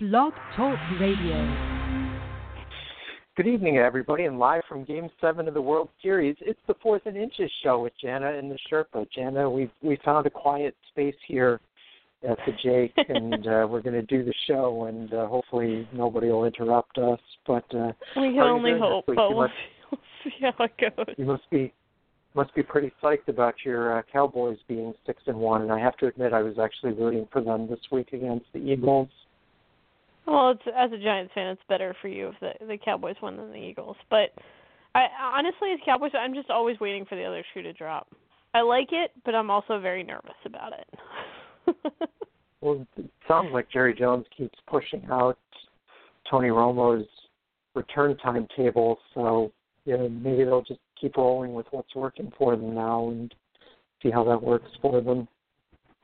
Blog Talk Radio. Good evening, everybody, and live from Game Seven of the World Series, it's the Fourth and Inches show with Jana and the Sherpa. Jana, we we found a quiet space here at the Jake, and uh, we're going to do the show, and uh, hopefully nobody will interrupt us. But uh, we can how are you only hope, but we'll must- see how it goes. you must be must be pretty psyched about your uh, Cowboys being six and one. And I have to admit, I was actually rooting for them this week against the Eagles. Well, it's as a Giants fan, it's better for you if the the Cowboys win than the Eagles. But I honestly, as Cowboys, I'm just always waiting for the other shoe to drop. I like it, but I'm also very nervous about it. Well, it sounds like Jerry Jones keeps pushing out Tony Romo's return timetable, so you know, maybe they'll just keep rolling with what's working for them now and see how that works for them.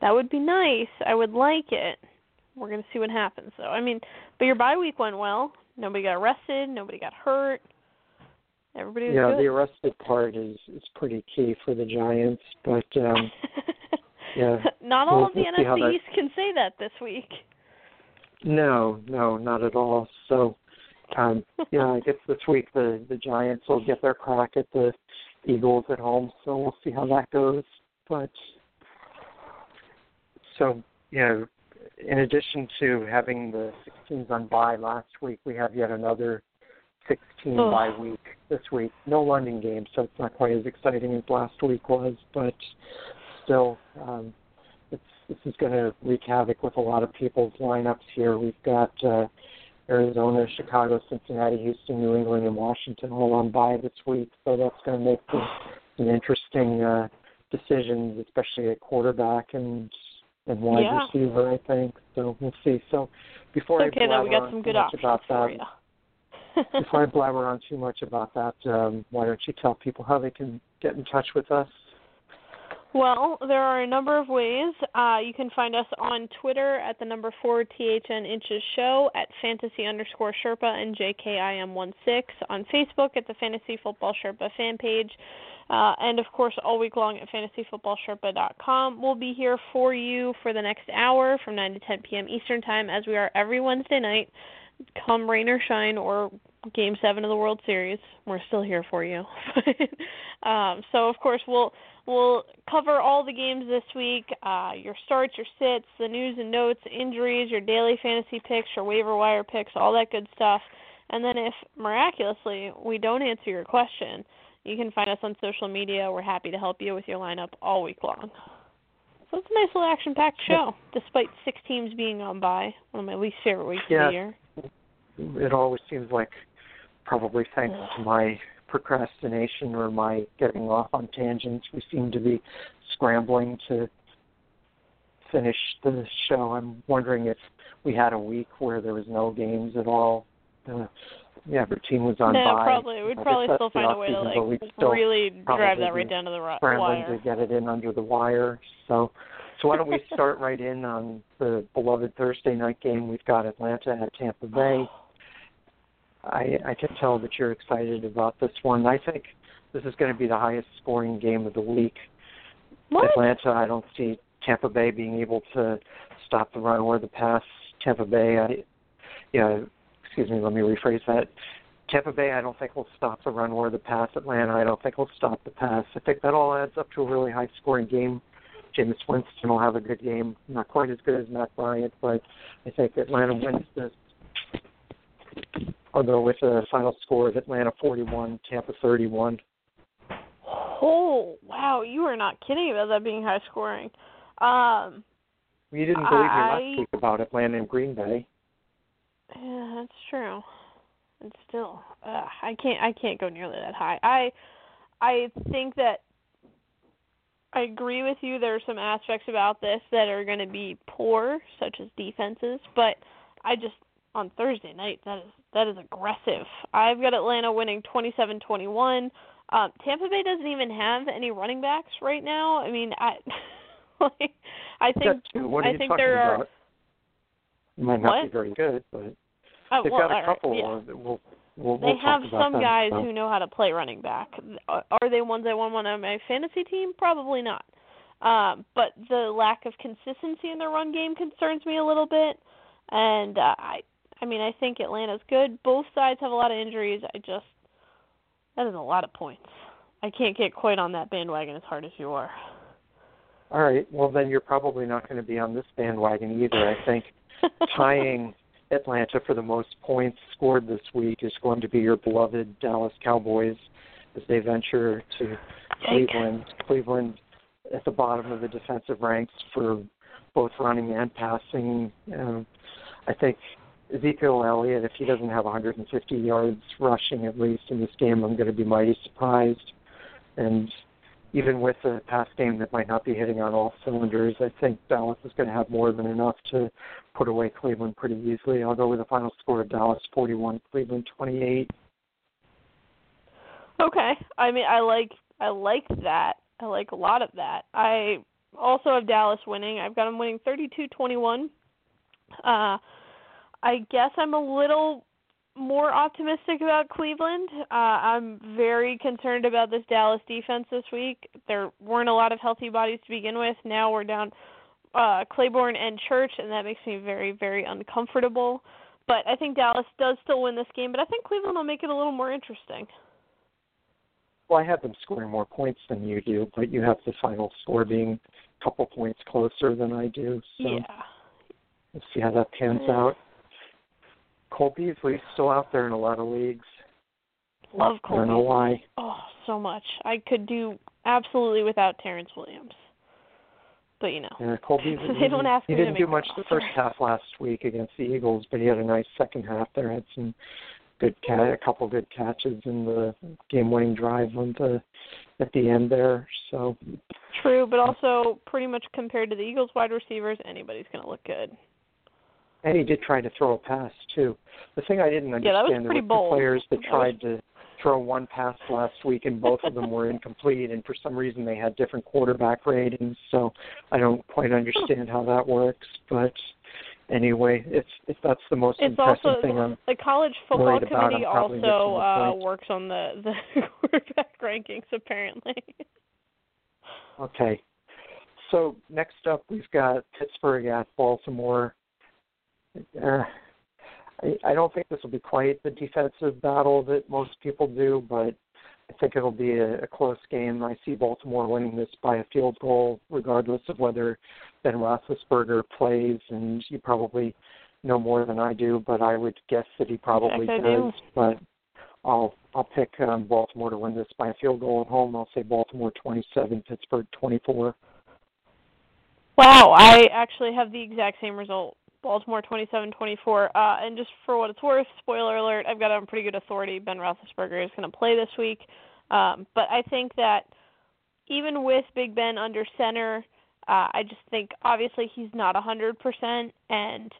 that would be nice. I would like it. We're gonna see what happens, though. I mean, but your bye week went well. Nobody got arrested. Nobody got hurt. Everybody was Yeah, good. the arrested part is is pretty key for the Giants, but um yeah. Not all We'll- of the we'll NFC that- East can say that this week. no, no, not at all. So um yeah, I guess this week the the Giants will get their crack at the Eagles at home, so we'll see how that goes. But so know, in addition to having the six teams on bye last week, we have yet another six team Ugh. bye week this week. No London game, so it's not quite as exciting as last week was, but still um it's this is gonna wreak havoc with a lot of people's lineups here. We've got uh Arizona, Chicago, Cincinnati, Houston, New England, and Washington all on bye this week. So that's going to make this an interesting uh, decisions, especially at quarterback and and wide Yeah. receiver. I think so. We'll see. So before It's okay I that we blabber got on some too good options about that, before I blabber on too much about that, um, why don't you tell people how they can get in touch with us? Well, there are a number of ways. Uh, you can find us on Twitter at the number four THN inches show at fantasy underscore Sherpa and JKIM16 on Facebook at the Fantasy Football Sherpa fan page. Uh, and of course, all week long at fantasyfootballsherpa.com. We'll be here for you for the next hour from 9 to 10 p.m. Eastern Time, as we are every Wednesday night, come rain or shine, or Game 7 of the World Series. We're still here for you. um, so, of course, we'll We'll cover all the games this week, uh, your starts, your sits, the news and notes, injuries, your daily fantasy picks, your waiver wire picks, all that good stuff. And then if miraculously we don't answer your question, you can find us on social media. We're happy to help you with your lineup all week long. So it's a nice little action packed show, despite six teams being on by. One of my least favorite weeks Yeah. of the year. It always seems like, probably thanks to my procrastination or my getting off on tangents, we seem to be scrambling to finish the show. I'm wondering if we had a week where there was no games at all. Uh, yeah, every team was on no, probably. We'd probably still find a way to like really drive that right down to the scrambling wire. to get it in under the wire. So, so why don't we start right in on the beloved Thursday night game? We've got Atlanta at Tampa Bay. Oh. I I can tell that you're excited about this one. I think this is going to be the highest scoring game of the week. What? Atlanta, I don't see Tampa Bay being able to stop the run or the pass. Tampa Bay, I, yeah, excuse me, let me rephrase that. Tampa Bay, I don't think will stop the run or the pass. Atlanta, I don't think will stop the pass. I think that all adds up to a really high scoring game. Jameis Winston will have a good game. Not quite as good as Matt Bryant, but I think Atlanta wins this. I'll with a final score of Atlanta 41, Tampa 31. Oh wow, you are not kidding about that being high scoring. Um, You didn't believe me last week about Atlanta and Green Bay. Yeah, that's true. And still, uh, I can't. I can't go nearly that high. I, I think that I agree with you. There are some aspects about this that are going to be poor, such as defenses. But I just on Thursday night that is that is aggressive. I've got Atlanta winning twenty-seven twenty-one. Um, Tampa Bay doesn't even have any running backs right now. I mean, I like I think What are I think there are- about? It might not What? be very good, but oh, they've well, got a all right, couple. yeah. that we'll, we'll, They we'll have some them, guys so. who know how to play running back. Are are they ones I want on my fantasy team? Probably not. Um, but the lack of consistency in the run game concerns me a little bit. And uh, I I mean, I think Atlanta's good. Both sides have a lot of injuries. I just that is a lot of points. I can't get quite on that bandwagon as hard as you are. All right. Well, then you're probably not going to be on this bandwagon either. I think tying Atlanta for the most points scored this week is going to be your beloved Dallas Cowboys as they venture to Cleveland. Cleveland at the bottom of the defensive ranks for both running and passing. Um, I think Ezekiel Elliott, if he doesn't have 150 yards rushing at least in this game, I'm going to be mighty surprised. And even with a pass game that might not be hitting on all cylinders, I think Dallas is going to have more than enough to put away Cleveland pretty easily. I'll go with the final score of Dallas 41, Cleveland 28. Okay. I mean, I like I like that. I like a lot of that. I also have Dallas winning. I've got them winning 32-21. Uh I guess I'm a little more optimistic about Cleveland. Uh, I'm very concerned about this Dallas defense this week. There weren't a lot of healthy bodies to begin with. Now we're down uh, Claiborne and Church, and that makes me very, very uncomfortable. But I think Dallas does still win this game, but I think Cleveland will make it a little more interesting. Well, I have them scoring more points than you do, but you have the final score being a couple points closer than I do. So yeah. let's see how that pans out. Cole Beasley's still out there in a lot of leagues. Love Cole. I don't know why. Oh, so much. I could do absolutely without Terrance Williams. But you know, yeah, Cole Beasley. they don't ask he didn't do much the first half last week against the Eagles, but he had a nice second half. There had some good cat, a couple good catches in the game-winning drive on the at the end there. So true, but also pretty much compared to the Eagles wide receivers, anybody's going to look good. And he did try to throw a pass too. The thing I didn't understand yeah, that was there were bold. players that That tried to throw one pass last week and both of them were incomplete and for some reason they had different quarterback ratings, so I don't quite understand how that works. But anyway, it's if that's the most It's impressive also thing I'm the college football about, committee I'm probably missing also uh works on the the quarterback rankings apparently. Okay. So next up, we've got Pittsburgh at Baltimore. Uh, I, I don't think this will be quite the defensive battle that most people do, but I think it'll be a, a close game. I see Baltimore winning this by a field goal, regardless of whether Ben Roethlisberger plays. And you probably know more than I do, but I would guess that he probably I does. do. But I'll I'll pick um, Baltimore to win this by a field goal at home. I'll say Baltimore 27, Pittsburgh 24. Wow, I actually have the exact same result. Baltimore 27-24. Uh, and just for what it's worth, spoiler alert, I've got on pretty good authority. Ben Roethlisberger is going to play this week. Um, but I think that even with Big Ben under center, uh, I just think obviously he's not 100%, and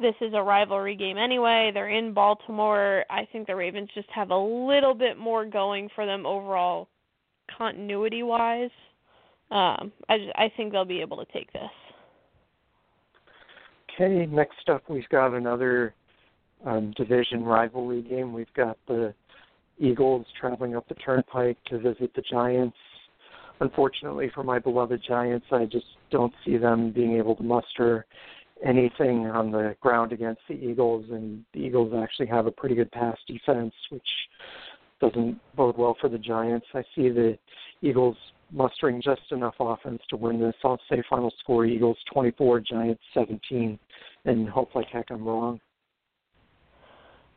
this is a rivalry game anyway. They're in Baltimore. I think the Ravens just have a little bit more going for them overall, continuity-wise. Um, I just, I think they'll be able to take this. Okay, next up we've got another um, division rivalry game. We've got the Eagles traveling up the turnpike to visit the Giants. Unfortunately for my beloved Giants, I just don't see them being able to muster anything on the ground against the Eagles, and the Eagles actually have a pretty good pass defense, which doesn't bode well for the Giants. I see the Eagles mustering just enough offense to win this. I'll say final score Eagles 24, Giants 17, and hope like heck I'm wrong.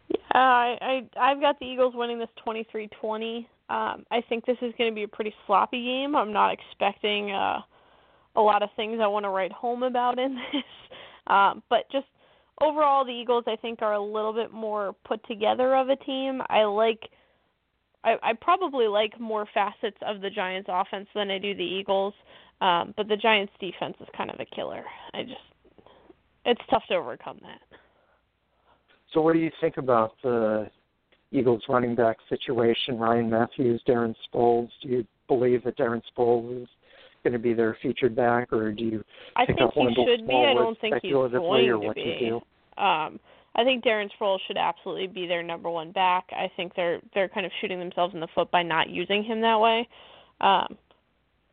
Yeah, I, I I've got the Eagles winning this 23-20. Um, I think this is going to be a pretty sloppy game. I'm not expecting uh, a lot of things I want to write home about in this. Um, but just overall, the Eagles I think are a little bit more put together of a team. I like. I, I probably like more facets of the Giants' offense than I do the Eagles, um, but the Giants' defense is kind of a killer. I just, it's tough to overcome that. So, what do you think about the Eagles running back situation? Ryan Mathews, Darren Sproles. Do you believe that Darren Sproles is going to be their featured back, or do you I think up he should be. I don't think he's going to be. do? Um, I think Darren Sproles should absolutely be their number one back. I think they're they're kind of shooting themselves in the foot by not using him that way. Um,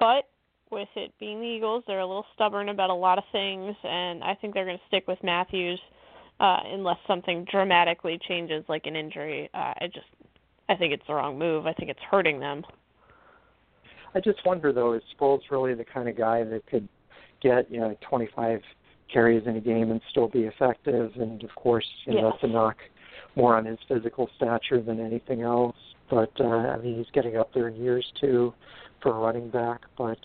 but with it being the Eagles, they're a little stubborn about a lot of things, and I think they're going to stick with Mathews. uh, unless something dramatically changes, like an injury. Uh, I just, I think it's the wrong move. I think it's hurting them. I just wonder though, is Sproles really the kind of guy that could get you know 25 carries in a game and still be effective? And of course, you know Yes. that's a knock more on his physical stature than anything else. But uh, I mean, he's getting up there in years too for a running back. But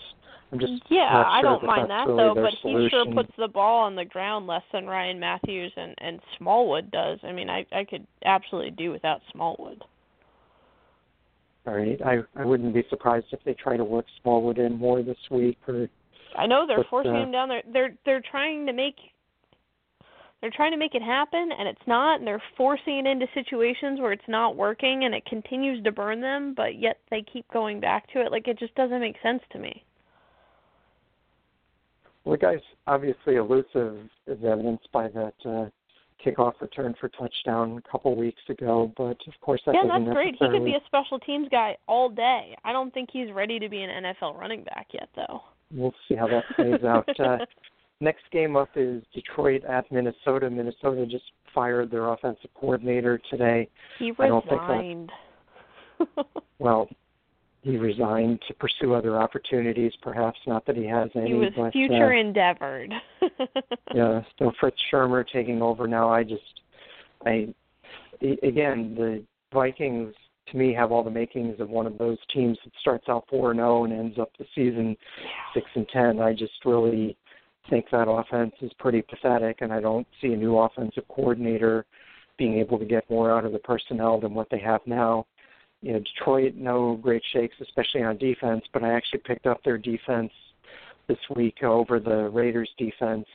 I'm just Yeah, not I don't that mind that really though, but he sure puts the ball on the ground less than Ryan Mathews and and Smallwood does. I mean, I I could absolutely do without Smallwood. All right, I I wouldn't be surprised if they try to work Smallwood in more this week or I know they're But, forcing uh, him down there. They're they're trying to make they're trying to make it happen and it's not and they're forcing it into situations where it's not working and it continues to burn them, but yet they keep going back to it. Like it just doesn't make sense to me. Well, the guy's obviously elusive, as evidenced by that uh, kickoff return for touchdown a couple weeks ago. But of course, that yeah, doesn't that's great. He could be a special teams guy all day. I don't think he's ready to be an NFL running back yet though. We'll see how that plays out. Uh, next game up is Detroit at Minnesota. Minnesota just fired their offensive coordinator today. He think that- resigned. Well, he resigned to pursue other opportunities, perhaps not that he has any. he was but, future uh, endeavored. yeah, so Fritz Shurmur taking over now. I just, I, again, the Vikings to me have all the makings of one of those teams that starts out four and zero and ends up the season six and ten. I just really think that offense is pretty pathetic, and I don't see a new offensive coordinator being able to get more out of the personnel than what they have now. You know, Detroit, no great shakes, especially on defense, but I actually picked up their defense this week over the Raiders defense.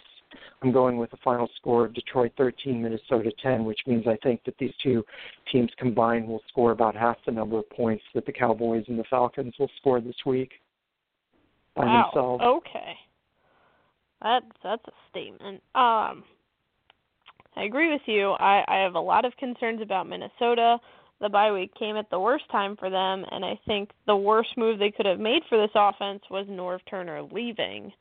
I'm going with the final score of Detroit 13, Minnesota 10, which means I think that these two teams combined will score about half the number of points that the Cowboys and the Falcons will score this week by wow. themselves. Okay. That's that's a statement. Um I agree with you. I, I have a lot of concerns about Minnesota. The bye week came at the worst time for them and I think the worst move they could have made for this offense was Norv Turner leaving.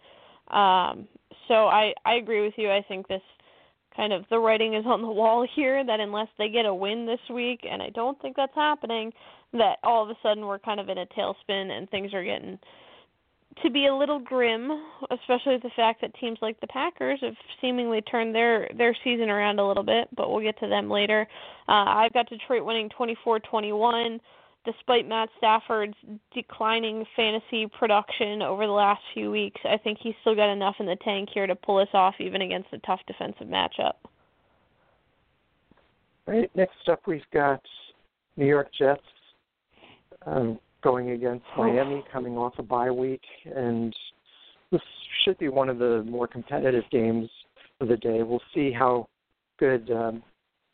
Um so I, I agree with you. I think this kind of the writing is on the wall here that unless they get a win this week and I don't think that's happening, that all of a sudden we're kind of in a tailspin and things are getting to be a little grim, especially the fact that teams like the Packers have seemingly turned their their season around a little bit, but we'll get to them later. Uh, I've got Detroit winning 24-21 despite Matt Stafford's declining fantasy production over the last few weeks. I think he's still got enough in the tank here to pull us off even against a tough defensive matchup. Right. Next up, we've got New York Jets um, going against Miami, coming off a bye week, and this should be one of the more competitive games of the day. We'll see how good um,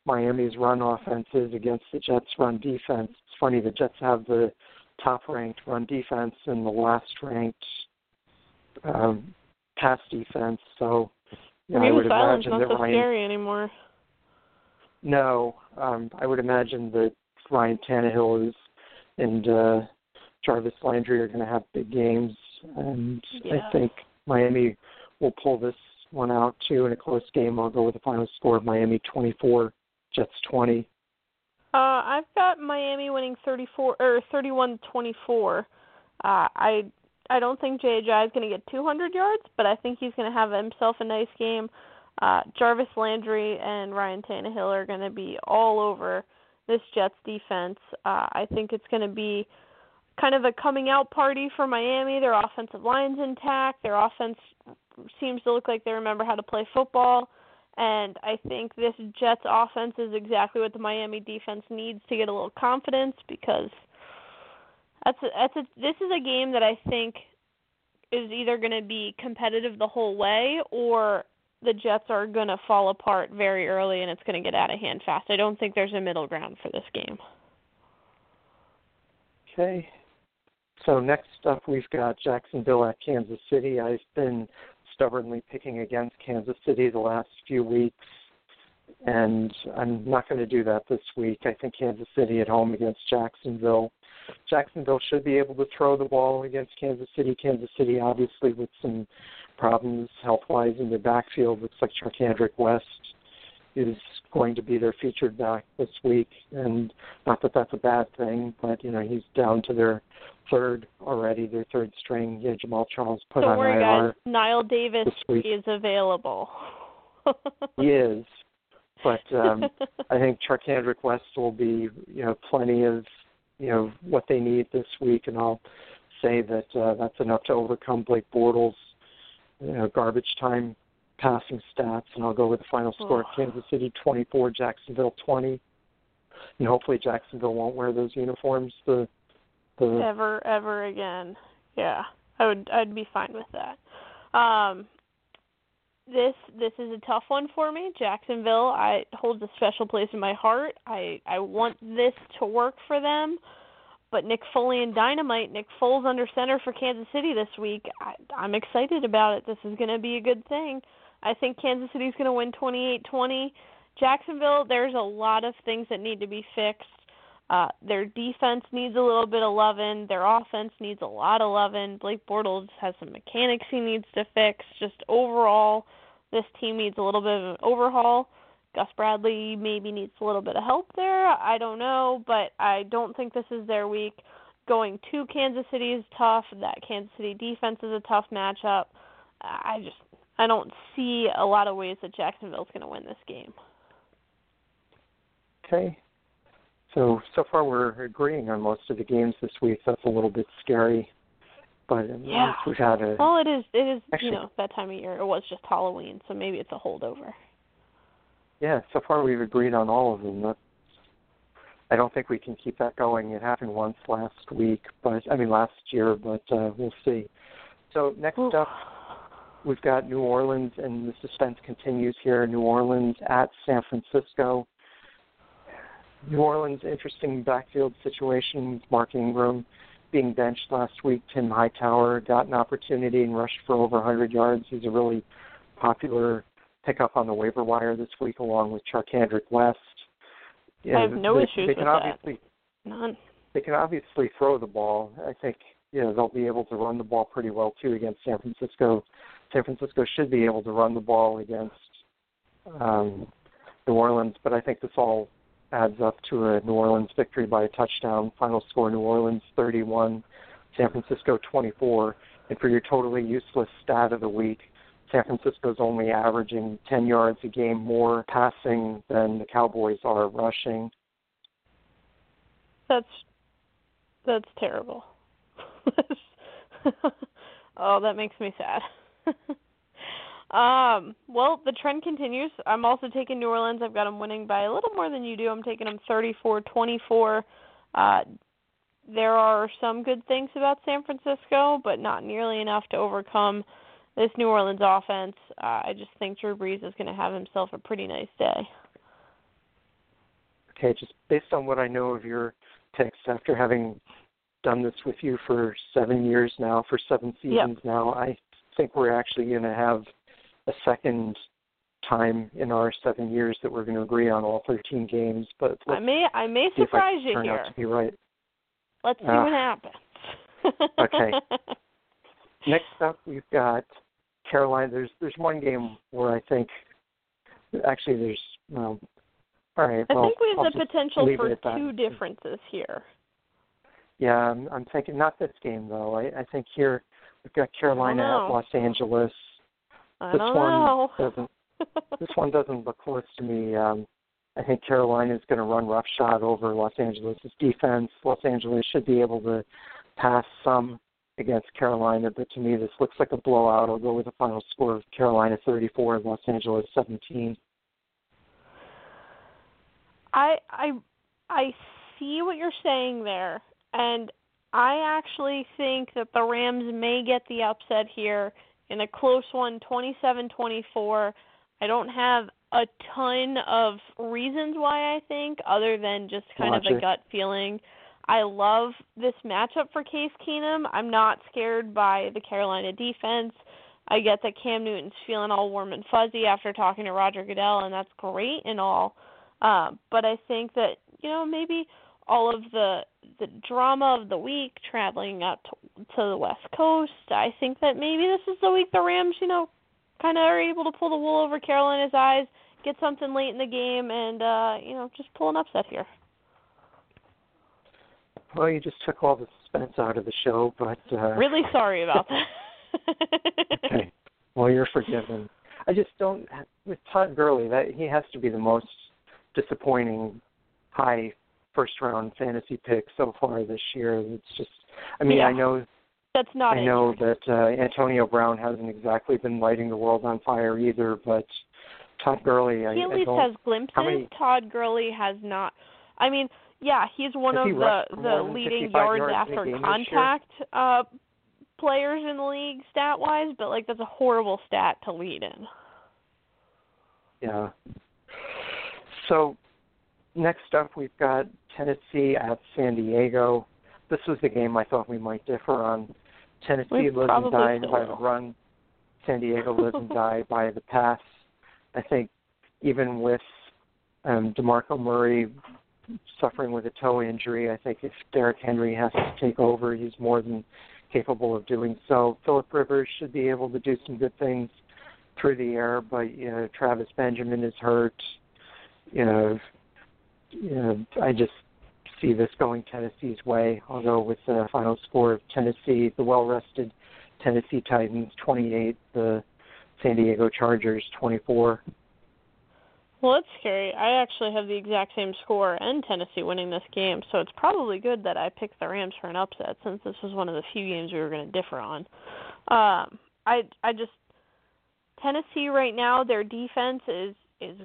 Miami's run offense is against the Jets' run defense. It's funny the Jets have the top-ranked run defense and the last-ranked um, pass defense, so. You know, I would imagine not that so Ryan, scary anymore. no, um, I would imagine that Ryan Tannehill is and uh, Jarvis Landry are going to have big games, and Yeah. I think Miami will pull this one out too in a close game. I'll go with the final score of Miami 24, Jets 20. Uh, I've got Miami winning 34 or 31-24. Uh, I I don't think JJ is going to get 200 yards, but I think he's going to have himself a nice game. Uh, Jarvis Landry and Ryan Tannehill are going to be all over this Jets defense. Uh, I think it's going to be kind of a coming out party for Miami. Their offensive line's intact. Their offense seems to look like they remember how to play football. And I think this Jets offense is exactly what the Miami defense needs to get a little confidence because that's a, that's a, this is a game that I think is either going to be competitive the whole way or the Jets are going to fall apart very early and it's going to get out of hand fast. I don't think there's a middle ground for this game. Okay. So next up, we've got Jacksonville at Kansas City. I've been stubbornly picking against Kansas City the last few weeks, and I'm not going to do that this week. I think Kansas City at home against Jacksonville. Jacksonville should be able to throw the ball against Kansas City. Kansas City, obviously, with some problems health wise in the backfield. Looks like Charcandrick West is going to be their featured back this week, and not that that's a bad thing, but you know he's down to their third already, their third string. Yeah, Jamaal Charles put Don't on worry, IR guys. Knile Davis is available. He is, but um, I think Charcandrick West will be you know plenty of you know what they need this week, and I'll say that uh, that's enough to overcome Blake Bortles' you know, garbage time passing stats, and I'll go with the final score: Oh. Kansas City 24, Jacksonville 20. And hopefully Jacksonville won't wear those uniforms. The the ever ever again. Yeah, I would I'd be fine with that. Um this this is a tough one for me. Jacksonville I holds a special place in my heart. I I want this to work for them. But Nick Foley and Dynamite, Nick Foles under center for Kansas City this week. I, I'm excited about it. This is going to be a good thing. I think Kansas City's going to win 28-20. Jacksonville, there's a lot of things that need to be fixed. Uh, their defense needs a little bit of loving. Their offense needs a lot of loving. Blake Bortles has some mechanics he needs to fix. Just overall, this team needs a little bit of an overhaul. Gus Bradley maybe needs a little bit of help there. I don't know, but I don't think this is their week. Going to Kansas City is tough. That Kansas City defense is a tough matchup. I just I don't see a lot of ways that Jacksonville's going to win this game. okay. So so far we're agreeing on most of the games this week. That's a little bit scary, but at Yeah. least we've had a Well, it is. It is. Actually- you know, that time of year. It was just Halloween, so maybe it's a holdover. Yeah, so far we've agreed on all of them. That's, I don't think we can keep that going. It happened once last week, but I mean last year, but uh, we'll see. So next Oof. up, we've got New Orleans, and the suspense continues here. New Orleans at San Francisco. New Orleans, interesting backfield situation Mark Ingram being benched last week. Tim Hightower got an opportunity and rushed for over 100 yards. He's a really popular pickup on the waiver wire this week, along with Charcandrick West. I have no they, issues they can with that. obviously None. they can obviously throw the ball. I think you know they'll be able to run the ball pretty well too against San Francisco. San Francisco should be able to run the ball against um, New Orleans, but I think this all adds up to a New Orleans victory by a touchdown. Final score: New Orleans 31, San Francisco 24. And for your totally useless stat of the week, San Francisco's only averaging 10 yards a game more passing than the Cowboys are rushing. That's that's terrible. oh, that makes me sad. um, well, the trend continues. I'm also taking New Orleans. I've got them winning by a little more than you do. I'm taking them 34-24. Uh, there are some good things about San Francisco, but not nearly enough to overcome this New Orleans offense. Uh, I just think Drew Brees is going to have himself a pretty nice day. Okay, just based on what I know of your picks, after having done this with you for seven years now, for seven seasons now, I think we're actually going to have a second time in our seven years that we're going to agree on all 13 games. But I may I may if I surprise you here. out to be right. Let's see Ah. what happens. Okay. Next up, we've got Carolina. There's there's one game where I think actually there's well, all right. I well, think we I'll have the potential for two differences here. Yeah, I'm, I'm thinking not this game though. I, I think here we've got Carolina at Los Angeles. I this one know. doesn't. This one doesn't look close to me. Um, I think Carolina is going to run roughshod over Los Angeles' defense. Los Angeles should be able to pass some against Carolina, but to me this looks like a blowout. I'll go with a final score of Carolina 34 and Los Angeles 17. I I I see what you're saying there, and I actually think that the Rams may get the upset here in a close one, 27-24. I don't have a ton of reasons why I think, other than just kind of a gut feeling. I love this matchup for Case Keenum. I'm not scared by the Carolina defense. I get that Cam Newton's feeling all warm and fuzzy after talking to Roger Goodell, and that's great and all. Uh, but I think that you know maybe all of the the drama of the week traveling out to, to the West Coast. I think that maybe this is the week the Rams, you know, kind of are able to pull the wool over Carolina's eyes, get something late in the game and uh, you know just pull an upset here. Well, you just took all the suspense out of the show, but uh, really sorry about that. okay. Well, you're forgiven. I just don't with Todd Gurley that he has to be the most disappointing high first round fantasy pick so far this year. It's just I mean, yeah. I know that's not I know that uh, Antonio Brown hasn't exactly been lighting the world on fire either, but Todd Gurley, he I, at least has glimpses. many, Todd Gurley has not. I mean, yeah, he's one of he the the leading yards, yards after contact uh players in the league stat wise, but like that's a horrible stat to lead in. Yeah. So next up we've got Tennessee at San Diego. This was the game I thought we might differ on. Tennessee we lives and dies by the run. San Diego lives and dies by the pass. I think even with um, DeMarco Murray suffering with a toe injury, I think if Derrick Henry has to take over, he's more than capable of doing so. Philip Rivers should be able to do some good things through the air, but you know Travis Benjamin is hurt. You know, know I just see this going Tennessee's way. I'll go with the final score of Tennessee, the well-rested Tennessee Titans 28, the San Diego Chargers 24. Well, that's scary. I actually have the exact same score and Tennessee winning this game, so it's probably good that I picked the Rams for an upset since this was one of the few games we were going to differ on. Um, I I just Tennessee right now their defense is is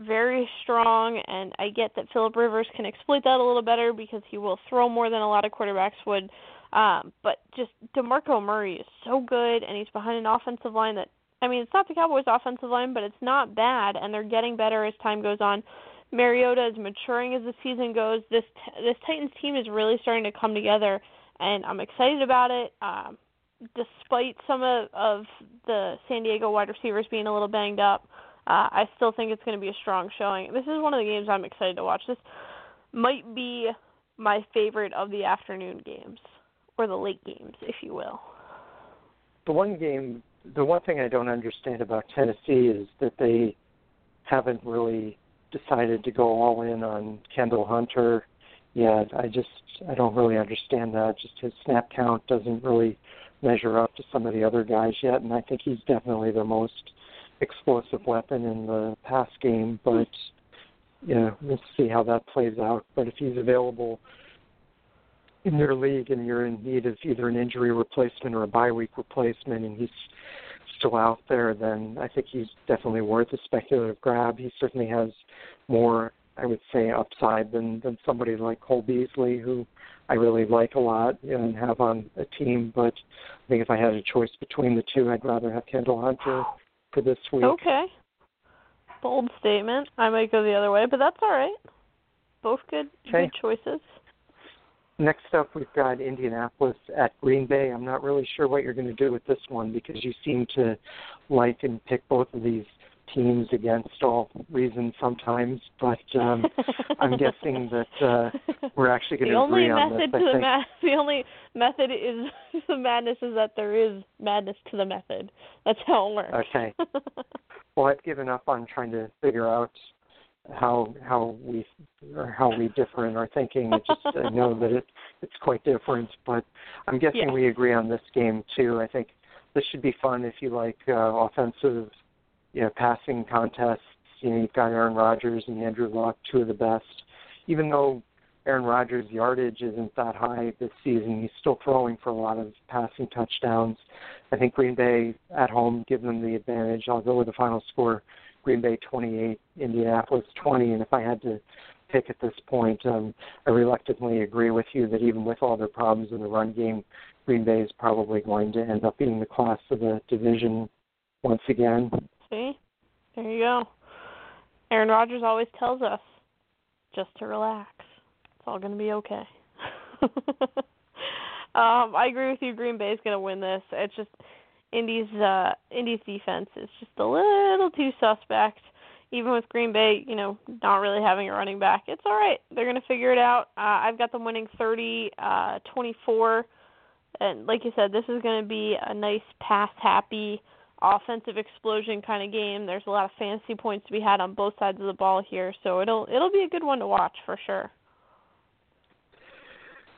very strong, and I get that Philip Rivers can exploit that a little better because he will throw more than a lot of quarterbacks would. Um, but just DeMarco Murray is so good, and he's behind an offensive line that I mean, it's not the Cowboys' offensive line, but it's not bad, and they're getting better as time goes on. Mariota is maturing as the season goes. This this Titans team is really starting to come together, and I'm excited about it. Um, despite some of, of the San Diego wide receivers being a little banged up, uh, I still think it's going to be a strong showing. This is one of the games I'm excited to watch. This might be my favorite of the afternoon games, or the late games, if you will. The one game the one thing I don't understand about Tennessee is that they haven't really decided to go all in on Kendall Hunter yet. I just I don't really understand that. Just his snap count doesn't really measure up to some of the other guys yet, and I think he's definitely the most explosive weapon in the pass game. But yeah, we'll see how that plays out. But if he's available in your league and you're in need of either an injury replacement or a bye week replacement, and he's still out there, then I think he's definitely worth a speculative grab. He certainly has more, I would say, upside than than somebody like Cole Beasley, who I really like a lot and have on a team. But I think if I had a choice between the two, I'd rather have Kendall Hunter for this week. Okay. Bold statement. I might go the other way, but that's all right. Both good okay. good choices. Next up, we've got Indianapolis at Green Bay. I'm not really sure what you're going to do with this one because you seem to like and pick both of these teams against all reason sometimes, but um, I'm guessing that uh, we're actually going to agree on this. The only method to the ma- the only method is the madness is that there is madness to the method. That's how it works. Okay. well, I've given up on trying to figure out how how we or how we differ in our thinking. I just I know that it it's quite different, but I'm guessing yeah. we agree on this game too. I think this should be fun if you like uh, offensive, you know, passing contests. You know, you've got Aaron Rodgers and Andrew Luck, two of the best. Even though Aaron Rodgers' yardage isn't that high this season, he's still throwing for a lot of passing touchdowns. I think Green Bay at home give them the advantage. I'll go with the final score Green Bay 28, Indianapolis 20. And if I had to pick at this point, um, I reluctantly agree with you that even with all their problems in the run game, Green Bay is probably going to end up being the class of the division once again. See, there you go. Aaron Rodgers always tells us just to relax. It's all going to be okay. um, I agree with you. Green Bay is going to win this. It's just Indy's uh Indy's defense is just a little too suspect. Even with Green Bay, you know, not really having a running back, it's all right. They're going to figure it out. Uh, I've got them winning 30 uh 24 and like you said, this is going to be a nice pass happy offensive explosion kind of game. There's a lot of fantasy points to be had on both sides of the ball here, so it'll it'll be a good one to watch for sure.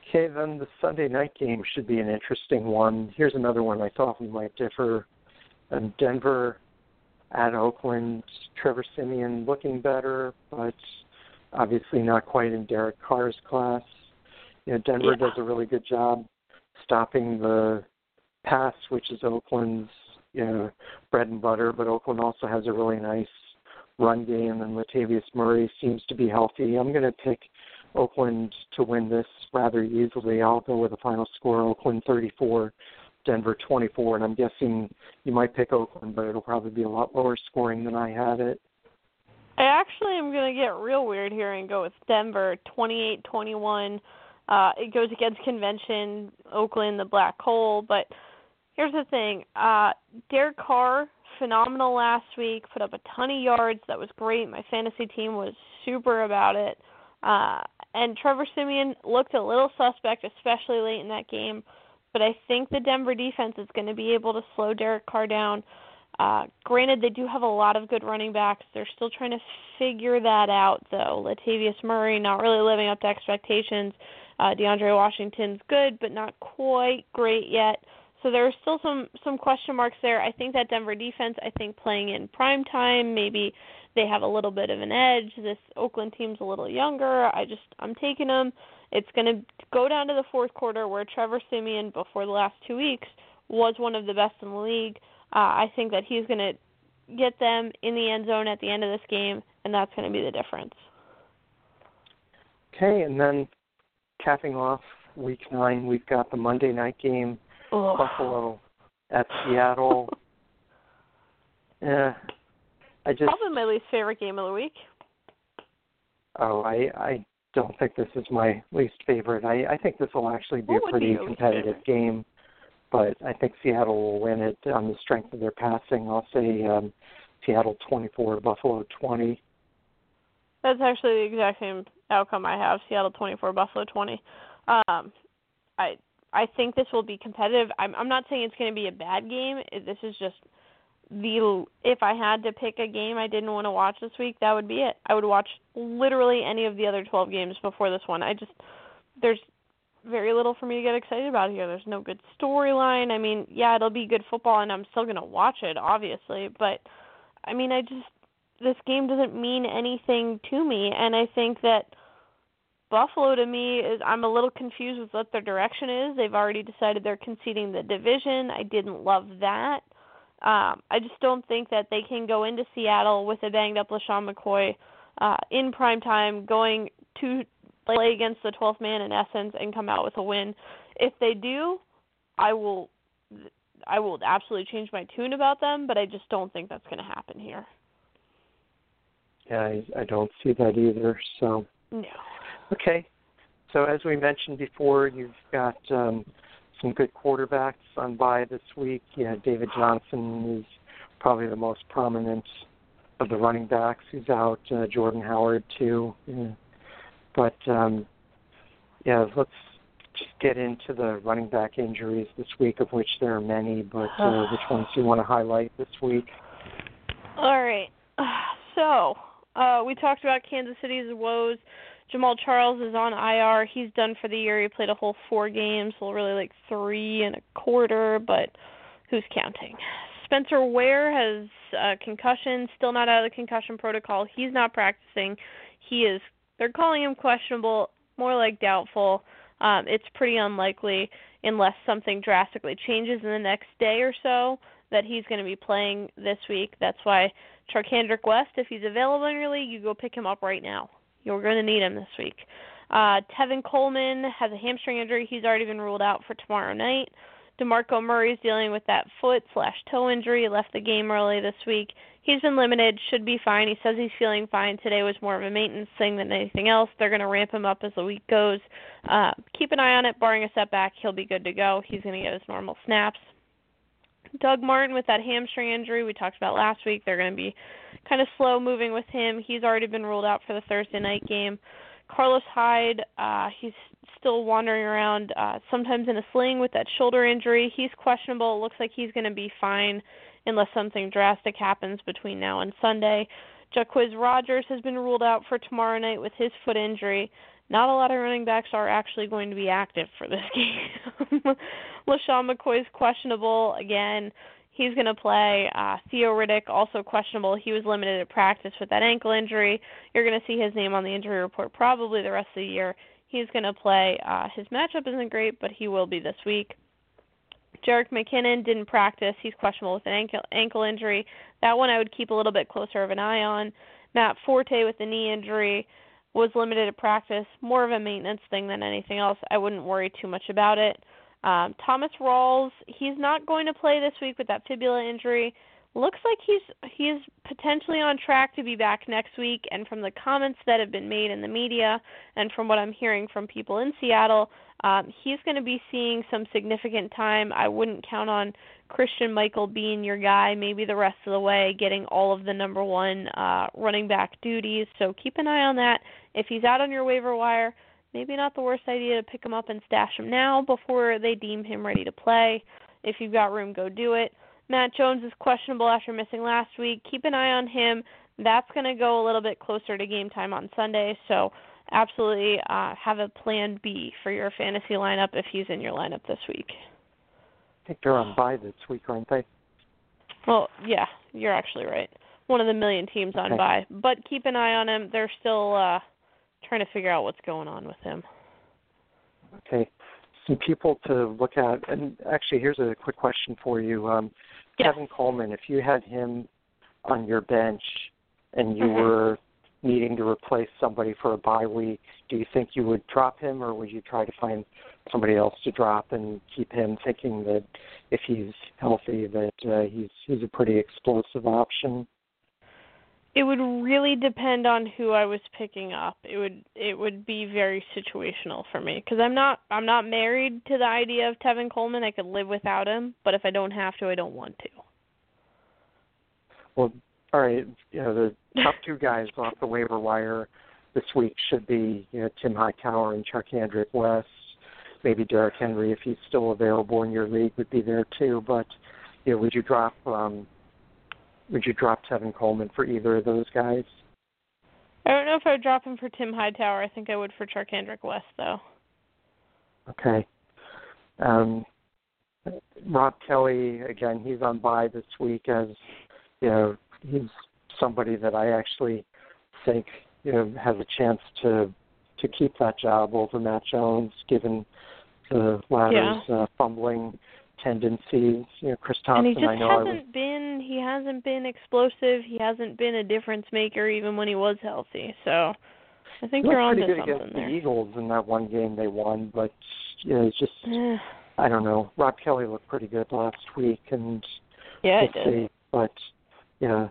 Okay, then the Sunday night game should be an interesting one. Here's another one I thought we might differ. Um, Denver at Oakland. Trevor Siemian looking better, but obviously not quite in Derek Carr's class. You know, Denver yeah. does a really good job stopping the pass, which is Oakland's you know bread and butter. But Oakland also has a really nice run game, and Latavius Murray seems to be healthy. I'm going to pick Oakland to win this rather easily. I'll go with a final score: Oakland 34, Denver 24. And I'm guessing you might pick Oakland, but it'll probably be a lot lower scoring than I had it. I actually am going to get real weird here and go with Denver 28-21. Uh, it goes against convention, Oakland, the black hole, but here's the thing. Uh, Derek Carr, phenomenal last week, put up a ton of yards. That was great. My fantasy team was super about it. Uh, and Trevor Siemian looked a little suspect, especially late in that game. But I think the Denver defense is going to be able to slow Derek Carr down. Uh, granted, they do have a lot of good running backs. They're still trying to figure that out, though. Latavius Murray not really living up to expectations. Uh, DeAndre Washington's good, but not quite great yet. So there are still some some question marks there. I think that Denver defense, I think playing in prime time, maybe they have a little bit of an edge. This Oakland team's a little younger. I just I'm taking them. It's going to go down to the fourth quarter where Trevor Siemian before the last 2 weeks was one of the best in the league. Uh, I think that he's going to get them in the end zone at the end of this game and that's going to be the difference. Okay, and then capping off week 9, we've got the Monday night game Buffalo at Seattle. yeah, I just Probably my least favorite game of the week. oh I I don't think this is my least favorite. I I think this will actually be What a would be pretty competitive game, but I think Seattle will win it on the strength of their passing. I'll say um, Seattle 24, Buffalo 20. That's actually the exact same outcome I have. Seattle 24, Buffalo 20. Um, I I think this will be competitive. I'm I'm not saying it's going to be a bad game. This is just the if I had to pick a game I didn't want to watch this week, that would be it. I would watch literally any of the other 12 games before this one. I just there's very little for me to get excited about here. There's no good storyline. I mean, yeah, it'll be good football and I'm still going to watch it obviously, but I mean, I just this game doesn't mean anything to me and I think that Buffalo to me is I'm a little confused with what their direction is. They've already decided they're conceding the division. I didn't love that. Um, I just don't think that they can go into Seattle with a banged up LeSean McCoy uh, in prime time, going to play against the 12th man in essence, and come out with a win. If they do, I will, I will absolutely change my tune about them. But I just don't think that's going to happen here. Yeah, I, I don't see that either. So No. Okay. So as we mentioned before, you've got um, some good quarterbacks on by this week. Yeah, David Johnson is probably the most prominent of the running backs. He's out. Uh, Jordan Howard too. Yeah. But um, yeah, let's just get into the running back injuries this week, of which there are many. But uh, which ones do you want to highlight this week? All right. So, uh, we talked about Kansas City's woes. Jamaal Charles is on IR. He's done for the year. He played a whole four games, well, really like three and a quarter, but who's counting? Spencer Ware has a concussion, still not out of the concussion protocol. He's not practicing. He is. They're calling him questionable, more like doubtful. Um, it's pretty unlikely, unless something drastically changes in the next day or so, that he's going to be playing this week. That's why Charcandrick West, if he's available in your league, you go pick him up right now. You're going to need him this week. Uh, Tevin Coleman has a hamstring injury. He's already been ruled out for tomorrow night. DeMarco Murray's dealing with that foot slash toe injury. Left the game early this week. He's been limited, should be fine. He says he's feeling fine. Today was more of a maintenance thing than anything else. They're going to ramp him up as the week goes. Uh, keep an eye on it. Barring a setback, he'll be good to go. He's going to get his normal snaps. Doug Martin with that hamstring injury we talked about last week. They're going to be kind of slow moving with him. He's already been ruled out for the Thursday night game. Carlos Hyde, uh, he's still wandering around, uh, sometimes in a sling with that shoulder injury. He's questionable. It looks like he's going to be fine unless something drastic happens between now and Sunday. Jacquizz Rodgers has been ruled out for tomorrow night with his foot injury. Not a lot of running backs are actually going to be active for this game. McCoy is questionable again. He's going to play. Uh, Theo Riddick also questionable. He was limited at practice with that ankle injury. You're going to see his name on the injury report probably the rest of the year. He's going to play. Uh, his matchup isn't great, but he will be this week. Jerick McKinnon didn't practice. He's questionable with an ankle ankle injury. That one I would keep a little bit closer of an eye on. Matt Forte with the knee injury was limited at practice. More of a maintenance thing than anything else. I wouldn't worry too much about it. Um, Thomas Rawls, he's not going to play this week with that fibula injury. Looks like he's he's potentially on track to be back next week. And from the comments that have been made in the media, and from what I'm hearing from people in Seattle, um, he's going to be seeing some significant time. I wouldn't count on Christine Michael being your guy, maybe the rest of the way, getting all of the number one uh, running back duties. So keep an eye on that. If he's out on your waiver wire, maybe not the worst idea to pick him up and stash him now before they deem him ready to play. If you've got room, go do it. Matt Jones is questionable after missing last week. Keep an eye on him. That's going to go a little bit closer to game time on Sunday. So absolutely uh, have a plan B for your fantasy lineup if he's in your lineup this week. I think they're on bye this week, aren't they? Well, yeah, you're actually right. One of the million teams on okay. bye, but keep an eye on him. They're still uh, trying to figure out what's going on with him. Okay, some people to look at, and actually, here's a quick question for you. Um. Tevin Coleman, if you had him on your bench and you mm-hmm. were needing to replace somebody for a bye week, do you think you would drop him, or would you try to find somebody else to drop and keep him, thinking that if he's healthy, that uh, he's he's a pretty explosive option? It would really depend on who I was picking up. It would it would be very situational for me because I'm not I'm not married to the idea of Tevin Coleman. I could live without him, but if I don't have to, I don't want to. Well, all right. You know the top two guys off the waiver wire this week should be you know Tim Hightower and Charcandrick West. Maybe Derrick Henry, if he's still available in your league, would be there too. But you know, would you drop um, would you drop Tevin Coleman for either of those guys? I don't know if I would drop him for Tim Hightower. I think I would for Charcandrick West, though. Okay. Um, Rob Kelley, again, he's on bye this week as, you know, he's somebody that I actually think, you know, has a chance to to keep that job over Matt Jones, given the latter's yeah. uh, fumbling tendencies. You know, Chris Thompson. And he just I know hasn't I was, been he hasn't been explosive. He hasn't been a difference maker even when he was healthy. So I think you're on pretty to good something against there. the Eagles in that one game they won, but you know, it's just I don't know. Rob Kelley looked pretty good last week, and yeah, we'll it did. see. But yeah.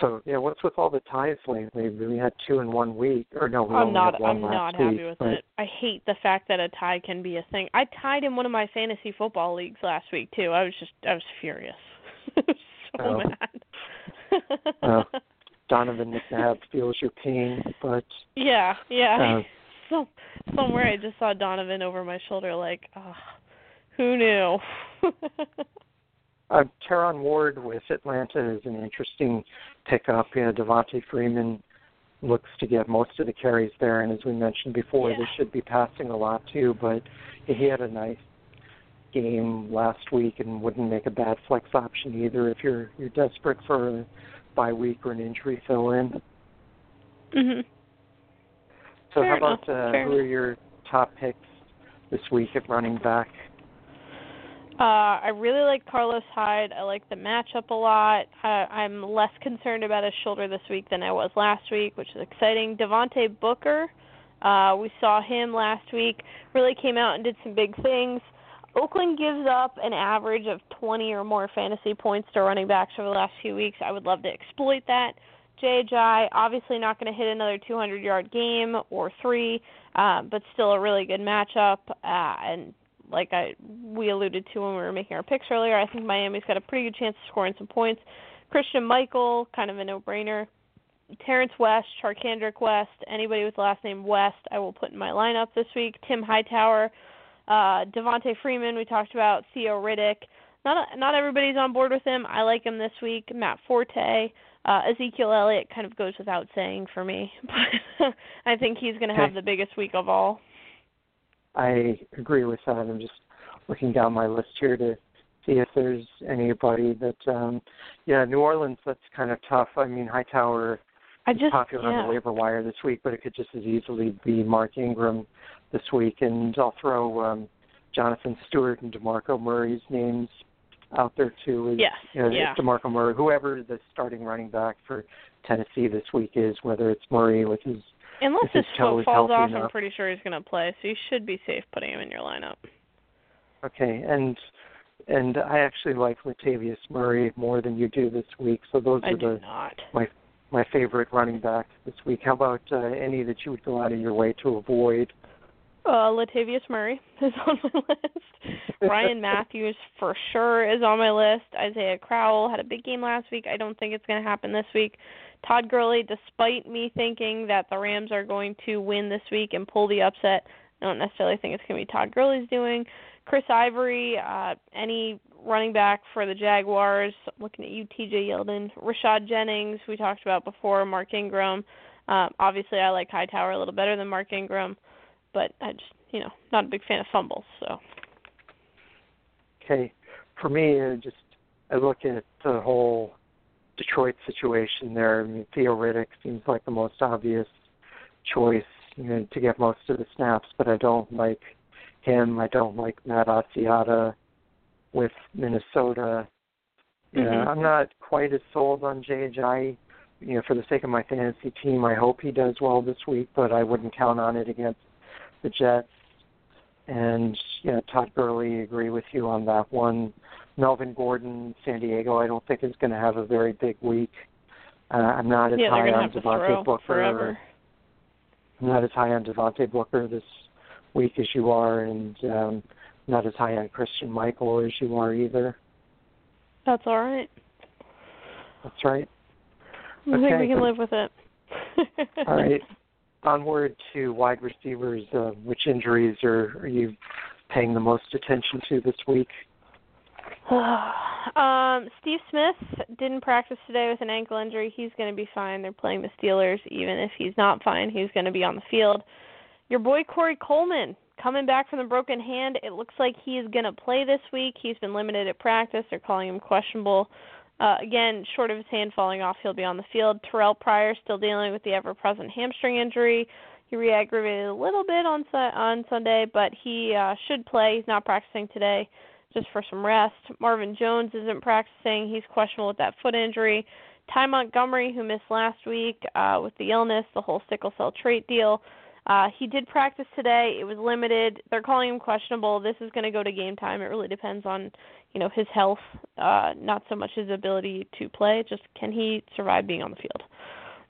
So yeah, what's with all the ties lately? We had two in one week, or no, we I'm only not had one I'm last not happy week, with but, it. I hate the fact that a tie can be a thing. I tied in one of my fantasy football leagues last week too. I was just I was furious. I was so Oh. mad. Uh, Donovan McNabb feels your pain, but yeah, yeah. uh, so somewhere I just saw Donovan over my shoulder like, oh, who knew? Uh, Terron Ward with Atlanta is an interesting pickup. Know, Devonta Freeman looks to get most of the carries there, and as we mentioned before, Yeah. they should be passing a lot too. But he had a nice game last week and wouldn't make a bad flex option either if you're you're desperate for a bye week or an injury fill in. mhm. So Fair how about uh, fair who are your top picks this week at running back? Uh, I really like Carlos Hyde. I like the matchup a lot. I, I'm less concerned about his shoulder this week than I was last week, which is exciting. Devontae Booker, uh, we saw him last week. Really came out and did some big things. Oakland gives up an average of 20 or more fantasy points to running backs over the last few weeks. I would love to exploit that. JJ obviously not going to hit another 200 yard game or three, uh, but still a really good matchup. Uh, and like I we alluded to when we were making our picks earlier, I think Miami's got a pretty good chance of scoring some points. Christine Michael, kind of a no-brainer. Terrence West, Charcandrick West, anybody with the last name West, I will put in my lineup this week. Tim Hightower, uh, Devonta Freeman, we talked about Theo Riddick. not not everybody's on board with him. I like him this week. Matt Forte, uh, Ezekiel Elliott kind of goes without saying for me, but I think he's going to have the biggest week of all. I agree with that. I'm just looking down my list here to see if there's anybody that um yeah, New Orleans that's kind of tough. I mean Hightower I just popular yeah. on the waiver wire this week, but it could just as easily be Mark Ingram this week and I'll throw um Jonathan Stewart and DeMarco Murray's names out there too. Is, Yes, you know, yeah. DeMarco Murray, whoever the starting running back for Tennessee this week is, whether it's Murray with his Unless his foot falls off, I'm pretty sure he's going to play, so you should be safe putting him in your lineup. Okay, and and I actually like Latavius Murray more than you do this week. So those I are the not. my favorite running back this week. How about uh, any that you would go out of your way to avoid? Uh, Latavius Murray is on my list. Ryan Mathews for sure is on my list. Isaiah Crowell had a big game last week. I don't think it's going to happen this week. Todd Gurley, despite me thinking that the Rams are going to win this week and pull the upset, I don't necessarily think it's going to be Todd Gurley's doing. Chris Ivory, uh, any running back for the Jaguars. Looking at you, TJ Yeldon, Rashad Jennings, we talked about before, Mark Ingram. Um, obviously, I like Hightower a little better than Mark Ingram, but I just, you know, not a big fan of fumbles. So Okay, for me, uh, just I look at the whole Detroit situation there. I mean, Theo Riddick seems like the most obvious choice you know, to get most of the snaps, but I don't like him. I don't like Matt Asiata with Minnesota. Yeah, Mhm. I'm not quite as sold on JJ. You know, for the sake of my fantasy team, I hope he does well this week, but I wouldn't count on it against the Jets. And yeah, Todd Gurley, agree with you on that one. Melvin Gordon, San Diego, I don't think is going to have a very big week. Uh, I'm not as yeah, high on Devontae Booker. forever. I'm not as high on Devontae Booker this week as you are, and um, not as high on Christine Michael as you are either. That's all right. That's right. I think we can live with it. All right. Onward to wide receivers. Uh, which injuries are, are you paying the most attention to this week? um, Steve Smith didn't practice today with an ankle injury. He's going to be fine. They're playing the Steelers. Even if he's not fine, he's going to be on the field. Your boy Corey Coleman coming back from the broken hand. It looks like he is going to play this week. He's been limited at practice. They're calling him questionable. Uh, again, short of his hand falling off, he'll be on the field. Terrell Pryor still dealing with the ever-present hamstring injury. He re-aggravated a little bit on on Sunday, but he uh, should play. He's not practicing today, just for some rest. Marvin Jones isn't practicing. He's questionable with that foot injury. Ty Montgomery, who missed last week uh, with the illness, the whole sickle cell trait deal, uh, he did practice today. It was limited. They're calling him questionable. This is going to go to game time. It really depends on, you know, his health, uh, not so much his ability to play. Just can he survive being on the field?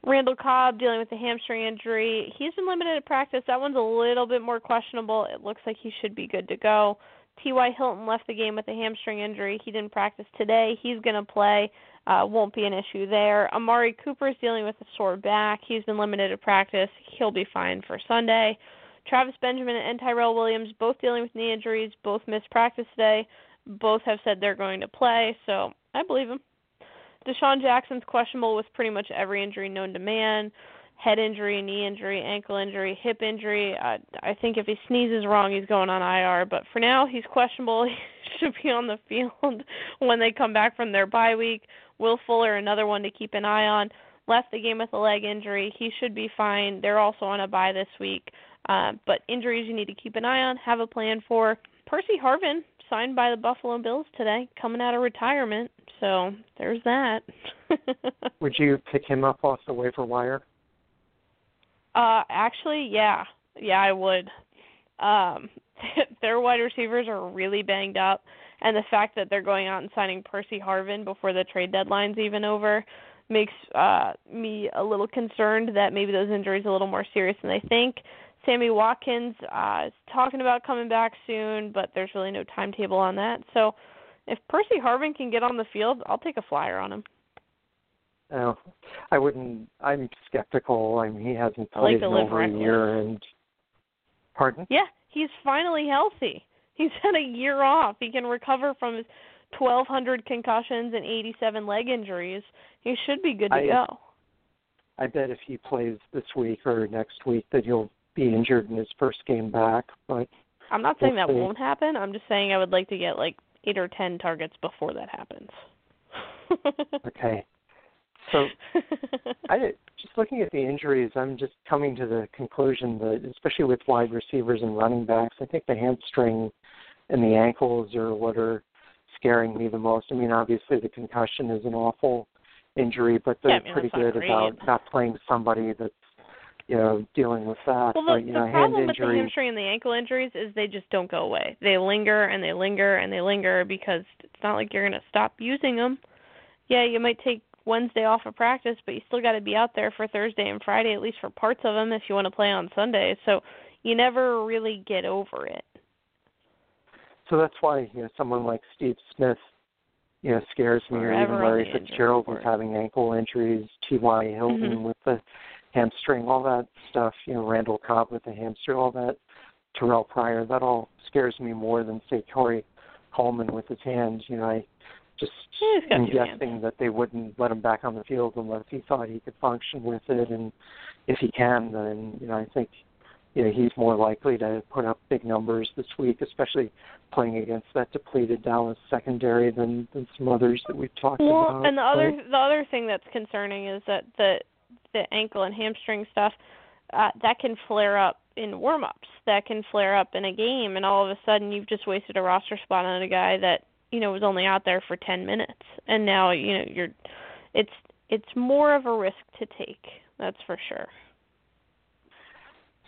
Randall Cobb dealing with a hamstring injury. He's been limited at practice. That one's a little bit more questionable. It looks like he should be good to go. T.Y. Hilton left the game with a hamstring injury. He didn't practice today. He's going to play. Uh, won't be an issue there. Amari Cooper is dealing with a sore back. He's been limited to practice. He'll be fine for Sunday. Travis Benjamin and Tyrell Williams both dealing with knee injuries. Both missed practice today. Both have said they're going to play, so I believe them. DeSean Jackson's questionable with pretty much every injury known to man head injury, knee injury, ankle injury, hip injury. Uh, I think if he sneezes wrong, he's going on IR. But for now, he's questionable. He should be on the field when they come back from their bye week. Will Fuller, another one to keep an eye on, left the game with a leg injury. He should be fine. They're also on a bye this week. Uh, but injuries you need to keep an eye on, have a plan for. Percy Harvin signed by the Buffalo Bills today, coming out of retirement. So there's that. Would you pick him up off the waiver wire? Uh, actually, yeah, yeah, I would. Um, their wide receivers are really banged up, and the fact that they're going out and signing Percy Harvin before the trade deadline's even over makes uh me a little concerned that maybe those injuries are a little more serious than they think. Sammy Watkins uh, is talking about coming back soon, but there's really no timetable on that. So, if Percy Harvin can get on the field, I'll take a flyer on him. No, I wouldn't. I'm skeptical. I mean, he hasn't I like played in over a year, and pardon. Yeah, he's finally healthy. He's had a year off. He can recover from his 1,200 concussions and 87 leg injuries. He should be good to I, go. I bet if he plays this week or next week that he'll be injured in his first game back. But I'm not saying that see. won't happen. I'm just saying I would like to get like eight or ten targets before that happens. okay. So I just looking at the injuries, I'm just coming to the conclusion that, especially with wide receivers and running backs, I think the hamstring and the ankles are what are scaring me the most. I mean, obviously the concussion is an awful injury, but they're I mean, pretty good great. about not playing somebody that's you know dealing with that. Well, but the, you the know, problem with the hamstring and the ankle injuries is they just don't go away. They linger and they linger and they linger because it's not like you're going to stop using them. Yeah, you might take Wednesday off of practice, but you still got to be out there for Thursday and Friday, at least for parts of them, if you want to play on Sunday. So you never really get over it. So that's why you know someone like Steve Smith, you know, scares me, or even Larry Fitzgerald was having ankle injuries, T.Y. Hilton Mhm. with the hamstring, all that stuff. You know, Randall Cobb with the hamstring, all that. Terrell Pryor, that all scares me more than say Corey Coleman with his hands. You know, I just Yeah, he's got am guessing that they wouldn't let him back on the field unless he thought he could function with it, and if he can, then you know I think you know he's more likely to put up big numbers this week, especially playing against that depleted Dallas secondary than than some others that we've talked Well, about. and the other But- the other thing that's concerning is that the the ankle and hamstring stuff uh, that can flare up in warm-ups. That can flare up in a game, and all of a sudden you've just wasted a roster spot on a guy that you know was only out there for 10 minutes, and now you know you're it's it's more of a risk to take. That's for sure.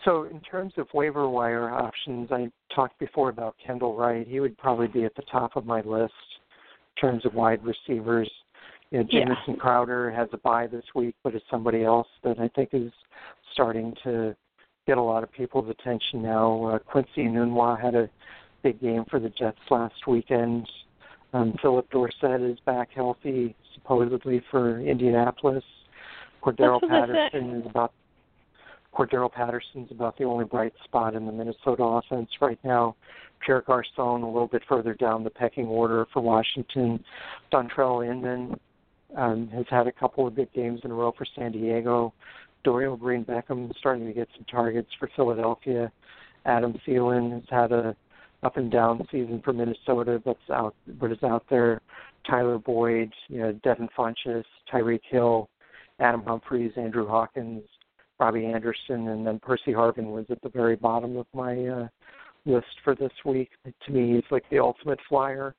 So in terms of waiver wire options, I talked before about Kendall Wright. He would probably be at the top of my list in terms of wide receivers. You know, Yeah. Jamison Crowder has a bye this week, but is somebody else that I think is starting to get a lot of people's attention now. Uh, Quincy Nunwa had a big game for the Jets last weekend. Um, Phillip Dorsett is back healthy, supposedly for Indianapolis. Cordero That's what they say. Patterson is about Cordarrelle Patterson's about the only bright spot in the Minnesota offense right now. Pierre Garcon a little bit further down the pecking order for Washington. Dontrelle Inman um, has had a couple of good games in a row for San Diego. Dorial Green Beckham is starting to get some targets for Philadelphia. Adam Thielen has had a up and down season for Minnesota, that's out but is out there. Tyler Boyd, you know, Devin Funchess, Tyreek Hill, Adam Humphries, Andrew Hawkins, Robbie Anderson, and then Percy Harvin was at the very bottom of my uh, list for this week. To me, he's like the ultimate flyer.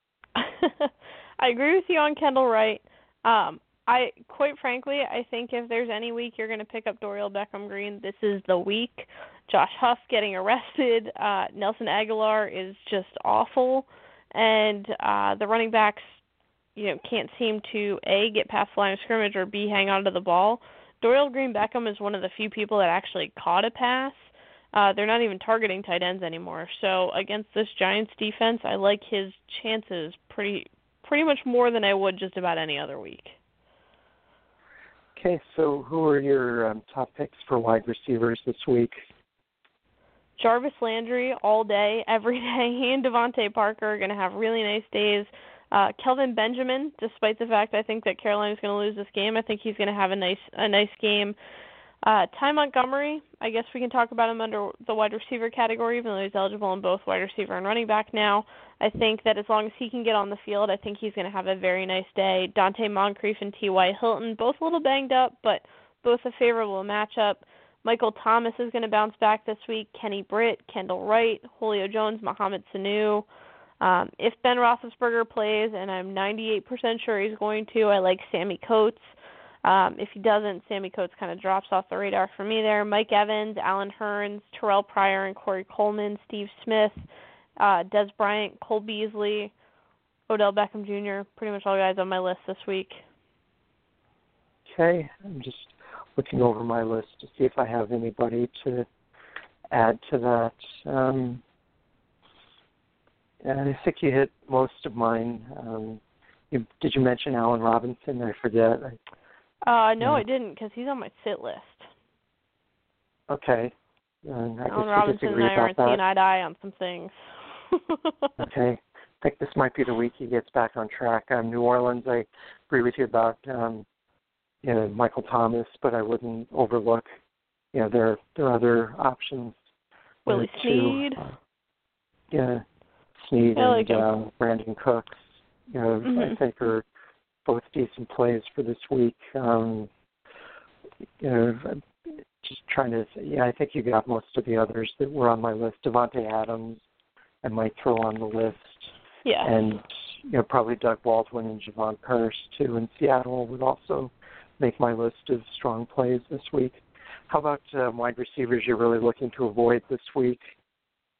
I agree with you on Kendall Wright. Um, I quite frankly, I think if there's any week you're going to pick up Dorial Beckham Green, this is the week. Josh Huff getting arrested, uh, Nelson Agholor is just awful, and uh, the running backs, you know, can't seem to a get past the line of scrimmage or b hang on to the ball. Dorial Green Beckham is one of the few people that actually caught a pass. Uh, they're not even targeting tight ends anymore. So against this Giants defense, I like his chances pretty pretty much more than I would just about any other week. Okay, so who are your um, top picks for wide receivers this week? Jarvis Landry all day, every day. He and DeVante Parker are going to have really nice days. Uh, Kelvin Benjamin, despite the fact I think that Carolina's going to lose this game, I think he's going to have a nice a nice game. Uh, Ty Montgomery, I guess we can talk about him under the wide receiver category, even though he's eligible in both wide receiver and running back now. I think that as long as he can get on the field, I think he's going to have a very nice day. Donte Moncrief and T.Y. Hilton, both a little banged up, but both a favorable matchup. Michael Thomas is going to bounce back this week. Kenny Britt, Kendall Wright, Julio Jones, Mohamed Sanu. Um, if Ben Roethlisberger plays, and I'm 98% sure he's going to, I like Sammie Coates. Um, if he doesn't, Sammie Coates kind of drops off the radar for me there. Mike Evans, Allen Hurns, Terrell Pryor, and Corey Coleman, Steve Smith, uh, Dez Bryant, Cole Beasley, Odell Beckham Jr. Pretty much all guys on my list this week. Okay, I'm just looking over my list to see if I have anybody to add to that. Um, and I think you hit most of mine. Um, you, did you mention Allen Robinson? I forget. I, Uh, no, Yeah. I didn't because he's on my sit list. okay. Uh, I Allen Robinson and I are about seeing that. eye to eye on some things. Okay. I think this might be the week he gets back on track. Um, New Orleans, I agree with you about um, you know Michael Thomas, but I wouldn't overlook you know there there are other options. Willie Snead. Uh, yeah, I like and um, Brandin Cooks. You know, I Mhm. think are both decent plays for this week. Um, you know, just trying to. Yeah, I think you got most of the others that were on my list. Davante Adams, I might throw on the list, Yeah. and you know probably Doug Baldwin and Jermaine Kearse too in Seattle would also make my list of strong plays this week. How about uh, wide receivers you're really looking to avoid this week?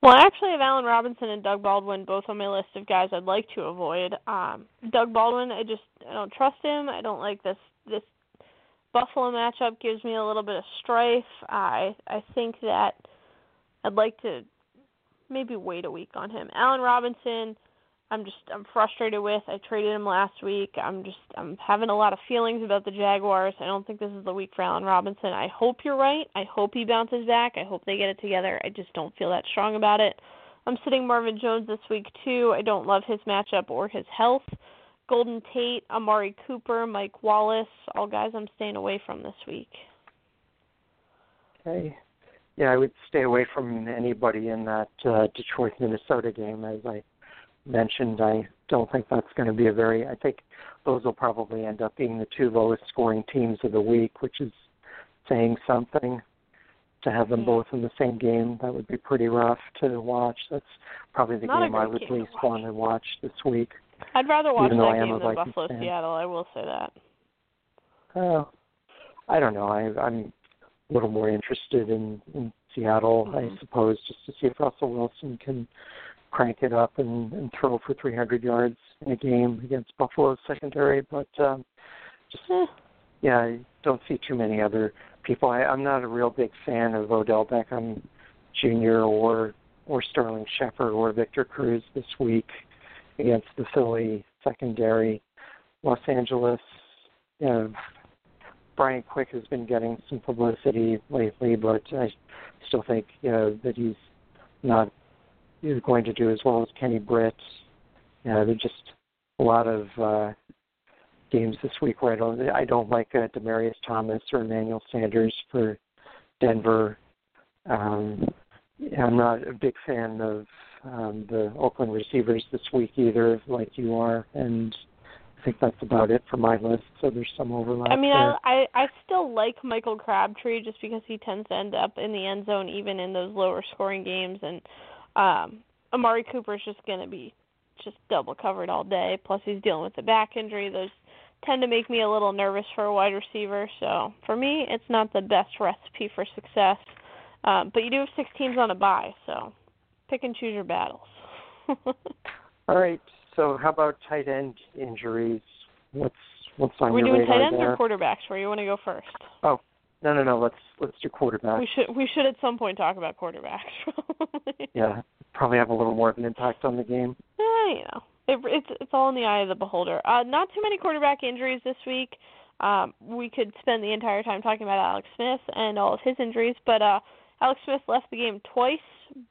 Well, I actually have Allen Robinson and Doug Baldwin both on my list of guys I'd like to avoid. Um, Doug Baldwin, I just I don't trust him. I don't like this this Buffalo matchup gives me a little bit of strife. I I think that I'd like to maybe wait a week on him. Allen Robinson, I'm just I'm frustrated with. I traded him last week. I'm just I'm having a lot of feelings about the Jaguars. I don't think this is the week for Allen Robinson. I hope you're right. I hope he bounces back. I hope they get it together. I just don't feel that strong about it. I'm sitting Marvin Jones this week too. I don't love his matchup or his health. Golden Tate, Amari Cooper, Mike Wallace, all guys I'm staying away from this week. Okay. Yeah, I would stay away from anybody in that uh, Detroit Minnesota game. As I mentioned, I don't think that's going to be a very. I think those will probably end up being the two lowest scoring teams of the week, which is saying something. To have them both in the same game, that would be pretty rough to watch. That's probably the Not game I would least want to watch this week. I'd rather watch that game than Buffalo fan. Seattle. I will say that. Uh, I don't know. I, I'm a little more interested in, in Seattle, Mhm. I suppose, just to see if Russell Wilson can crank it up and, and throw for 300 yards in a game against Buffalo's secondary. But um, just Eh. yeah, I don't see too many other people. I, I'm not a real big fan of Odell Beckham Jr. or or Sterling Shepard or Victor Cruz this week against the Philly secondary. Los Angeles, you know, Brian Quick has been getting some publicity lately, but I still think you know that he's not he's going to do as well as Kenny Britt. Know, there's just a lot of uh, games this week where I don't I don't like uh, Demaryius Thomas or Emmanuel Sanders for Denver. Um, I'm not a big fan of um, the Oakland receivers this week either, like you are, and I think that's about it for my list. So there's some overlap I mean, there. I, I I still like Michael Crabtree just because he tends to end up in the end zone even in those lower scoring games, and um, Amari Cooper's just going to be just double covered all day. Plus, he's dealing with the back injury. Those tend to make me a little nervous for a wide receiver. So for me, it's not the best recipe for success. Um, but you do have six teams on a bye, so pick and choose your battles. All right. So how about tight end injuries? What's what's on Are we your doing tight ends there? or quarterbacks? Where you want to go first? No, no, no. Let's let's do quarterback. We should we should at some point talk about quarterbacks. Yeah, probably have a little more of an impact on the game. Eh, you know, it, it's it's all in the eye of the beholder. Uh, not too many quarterback injuries this week. Um, we could spend the entire time talking about Alex Smith and all of his injuries, but uh, Alex Smith left the game twice,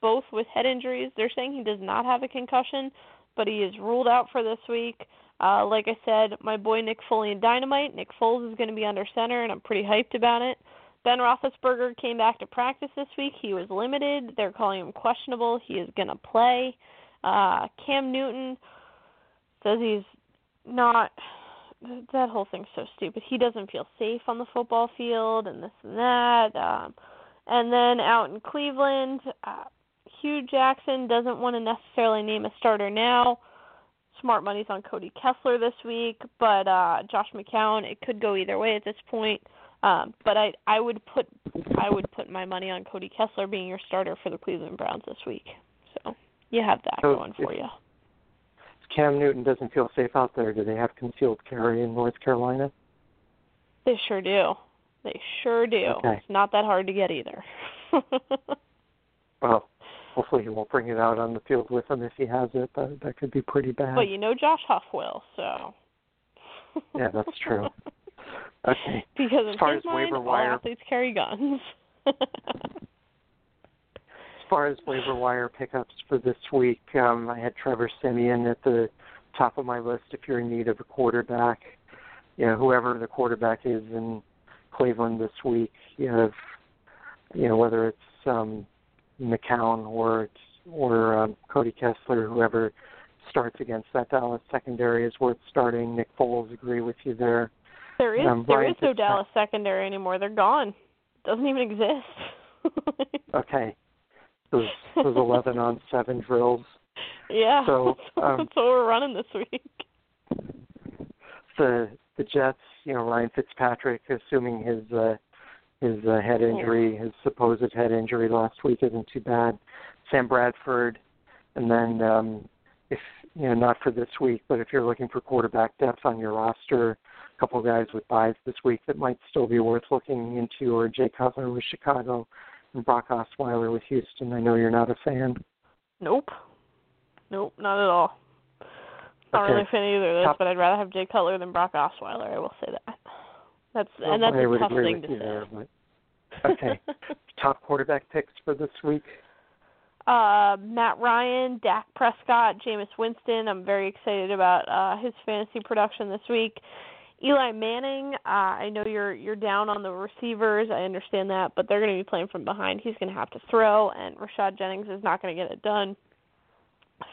both with head injuries. They're saying he does not have a concussion, but he is ruled out for this week. Uh, like I said, my boy Nick Foley and Dynamite. Nick Foles is going to be under center, and I'm pretty hyped about it. Ben Roethlisberger came back to practice this week. He was limited. They're calling him questionable. He is going to play. Uh, Cam Newton says he's not. That whole thing's so stupid. He doesn't feel safe on the football field, and this and that. Um, and then out in Cleveland, uh, Hue Jackson doesn't want to necessarily name a starter now. Smart money's on Cody Kessler this week, but uh, Josh McCown. It could go either way at this point. Um, but I I would put I would put my money on Cody Kessler being your starter for the Cleveland Browns this week. So you have that So going for if- you. If Cam Newton doesn't feel safe out there, do they have concealed carry in North Carolina? They sure do. They sure do. Okay. It's not that hard to get either. Well, hopefully he won't bring it out on the field with him if he has it. That that could be pretty bad. but you know Josh Huff will, so. Yeah, that's true. Okay. because As far as mind, waiver wire- athletes carry guns. As far as waiver wire pickups for this week, um, I had Trevor Siemian at the top of my list. If you're in need of a quarterback, you know whoever the quarterback is in Cleveland this week, you have you know whether it's um, McCown or or um, Cody Kessler, whoever starts against that Dallas secondary is worth starting. Nick Foles, agree with you there. There is Um, there is no Dallas secondary anymore. They're gone. Doesn't even exist. Okay, those those eleven on seven drills. yeah. So, um, that's what we're running this week. The the Jets, you know Ryan Fitzpatrick, assuming his uh, his uh, head injury, his supposed head injury last week isn't too bad. Sam Bradford, and then um, if you know not for this week, but if you're looking for quarterback depth on your roster, a couple of guys with byes this week that might still be worth looking into, or Jay Cutler with Chicago, and Brock Osweiler with Houston. I know you're not a fan. Nope. Nope, not at all. Not Okay. really a fan either of those, Top- but I'd rather have Jay Cutler than Brock Osweiler. I will say that. That's Well, and that's I a tough thing to say. there, but okay. top quarterback picks for this week. uh, Matt Ryan, Dak Prescott, Jameis Winston. I'm very excited about uh, his fantasy production this week. Eli Manning, uh, I know you're you're down on the receivers. I understand that, but they're going to be playing from behind. He's going to have to throw, and Rashad Jennings is not going to get it done.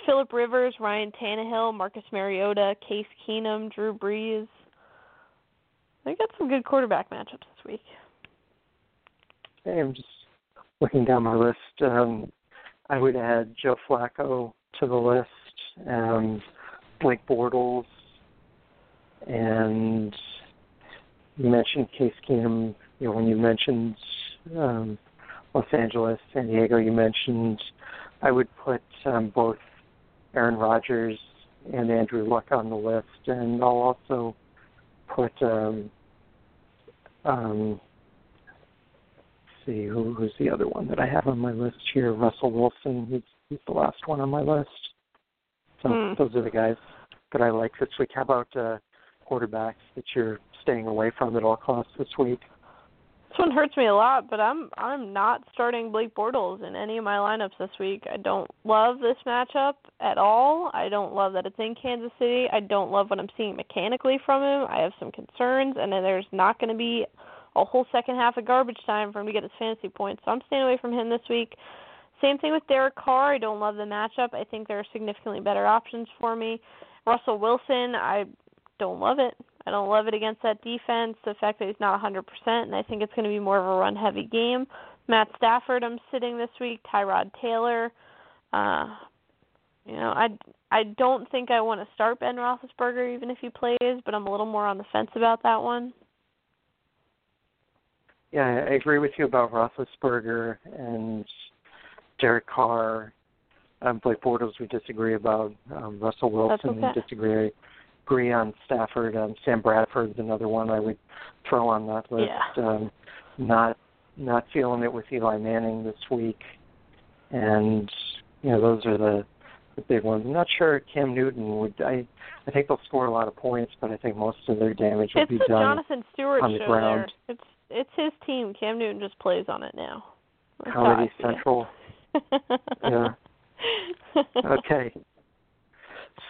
Philip Rivers, Ryan Tannehill, Marcus Mariota, Case Keenum, Drew Brees. They got some good quarterback matchups this week. Okay, I'm just looking down my list. Um, I would add Joe Flacco to the list, um, Blake Bortles, and you mentioned Case Keenum. You know, when you mentioned um, Los Angeles, San Diego, you mentioned I would put um, both Aaron Rodgers and Andrew Luck on the list, and I'll also put um, um, see who who's the other one that I have on my list here. Russell Wilson. He's he's the last one on my list. So Hmm. those are the guys that I like this week. How about uh, quarterbacks that you're staying away from at all costs this week? This one hurts me a lot, but I'm I'm not starting Blake Bortles in any of my lineups this week. I don't love this matchup at all. I don't love that it's in Kansas City. I don't love what I'm seeing mechanically from him. I have some concerns, and there's not going to be a whole second half of garbage time for him to get his fantasy points. So I'm staying away from him this week. Same thing with Derek Carr. I don't love the matchup. I think there are significantly better options for me. Russell Wilson, I don't love it. I don't love it against that defense. The fact that he's not 100%, and I think it's going to be more of a run-heavy game. Matt Stafford, I'm sitting this week. Tyrod Taylor. Uh, you know, I I don't think I want to start Ben Roethlisberger even if he plays, but I'm a little more on the fence about that one. Yeah, I agree with you about Roethlisberger and Derek Carr. Um, Blake Bortles we disagree about. Um, Russell Wilson okay. we disagree. Agree on Stafford. Um, Sam Bradford's another one I would throw on that list. Yeah. Um, not not feeling it with Eli Manning this week, and you know those are the the big ones. I'm not sure Cam Newton would. I I think they'll score a lot of points, but I think most of their damage will It's be done. Jonathan Stewart on the show ground. there. It's it's his team. Cam Newton just plays on it now. That's Comedy. Central. Yeah. Okay.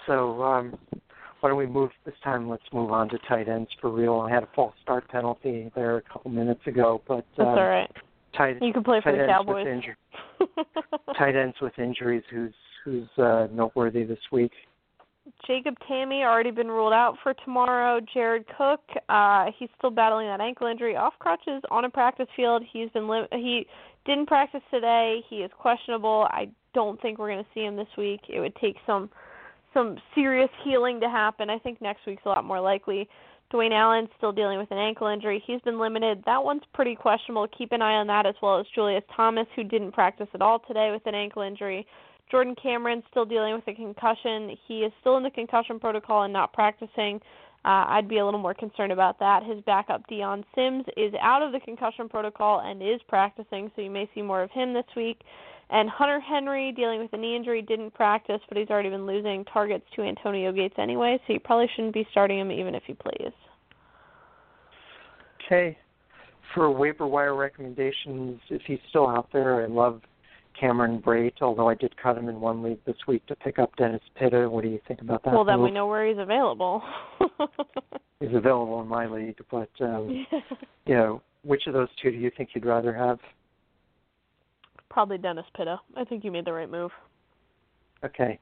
So um, why don't we move this time? Let's move on to tight ends for real. I had a false start penalty there a couple minutes ago, but That's um, all right. tight You can play for the ends Cowboys. with injury, tight ends with injuries. Who's who's uh, noteworthy this week? Jacob Tamme already been ruled out for tomorrow. Jared Cook, uh, he's still battling that ankle injury off crutches on a practice field. He's been lim- he didn't practice today. He is questionable. I don't think we're going to see him this week. It would take some some serious healing to happen. I think next week's a lot more likely. Dwayne Allen's still dealing with an ankle injury. He's been limited. That one's pretty questionable. Keep an eye on that as well as Julius Thomas, who didn't practice at all today with an ankle injury. Jordan Cameron's still dealing with a concussion. He is still in the concussion protocol and not practicing. Uh, I'd be a little more concerned about that. His backup, Dion Sims, is out of the concussion protocol and is practicing, so you may see more of him this week. And Hunter Henry, dealing with a knee injury, didn't practice, but he's already been losing targets to Antonio Gates anyway, so you probably shouldn't be starting him even if he plays. Okay. For waiver wire recommendations, if he's still out there, I love Cameron Brate, although I did cut him in one league this week to pick up Dennis Pitta. What do you think about that? Well, then move? we know where he's available. he's available in my league, but um, you know, which of those two do you think you'd rather have? Probably Dennis Pitta. I think you made the right move. Okay,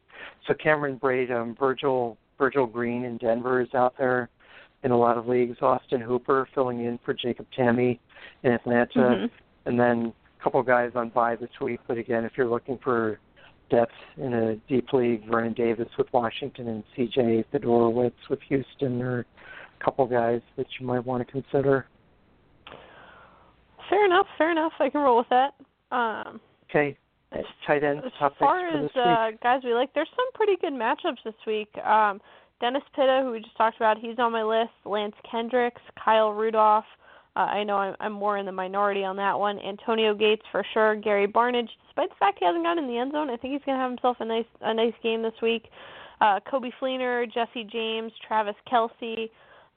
so Cameron Brate, um, Virgil Virgil Green in Denver is out there in a lot of leagues. Austin Hooper filling in for Jacob Tamme in Atlanta, mm-hmm. and then a couple guys on bye this week. But again, if you're looking for depth in a deep league, Vernon Davis with Washington and C.J. Fedorowicz with Houston are a couple guys that you might want to consider. Fair enough. Fair enough. I can roll with that. Um, okay. Tight end as far as uh, guys we like, there's some pretty good matchups this week. Um, Dennis Pitta, who we just talked about, he's on my list. Lance Kendricks, Kyle Rudolph. Uh, I know I'm, I'm more in the minority on that one. Antonio Gates for sure. Gary Barnidge, despite the fact he hasn't gotten in the end zone, I think he's going to have himself a nice a nice game this week. Uh, Coby Fleener, Jesse James, Travis Kelce. Uh,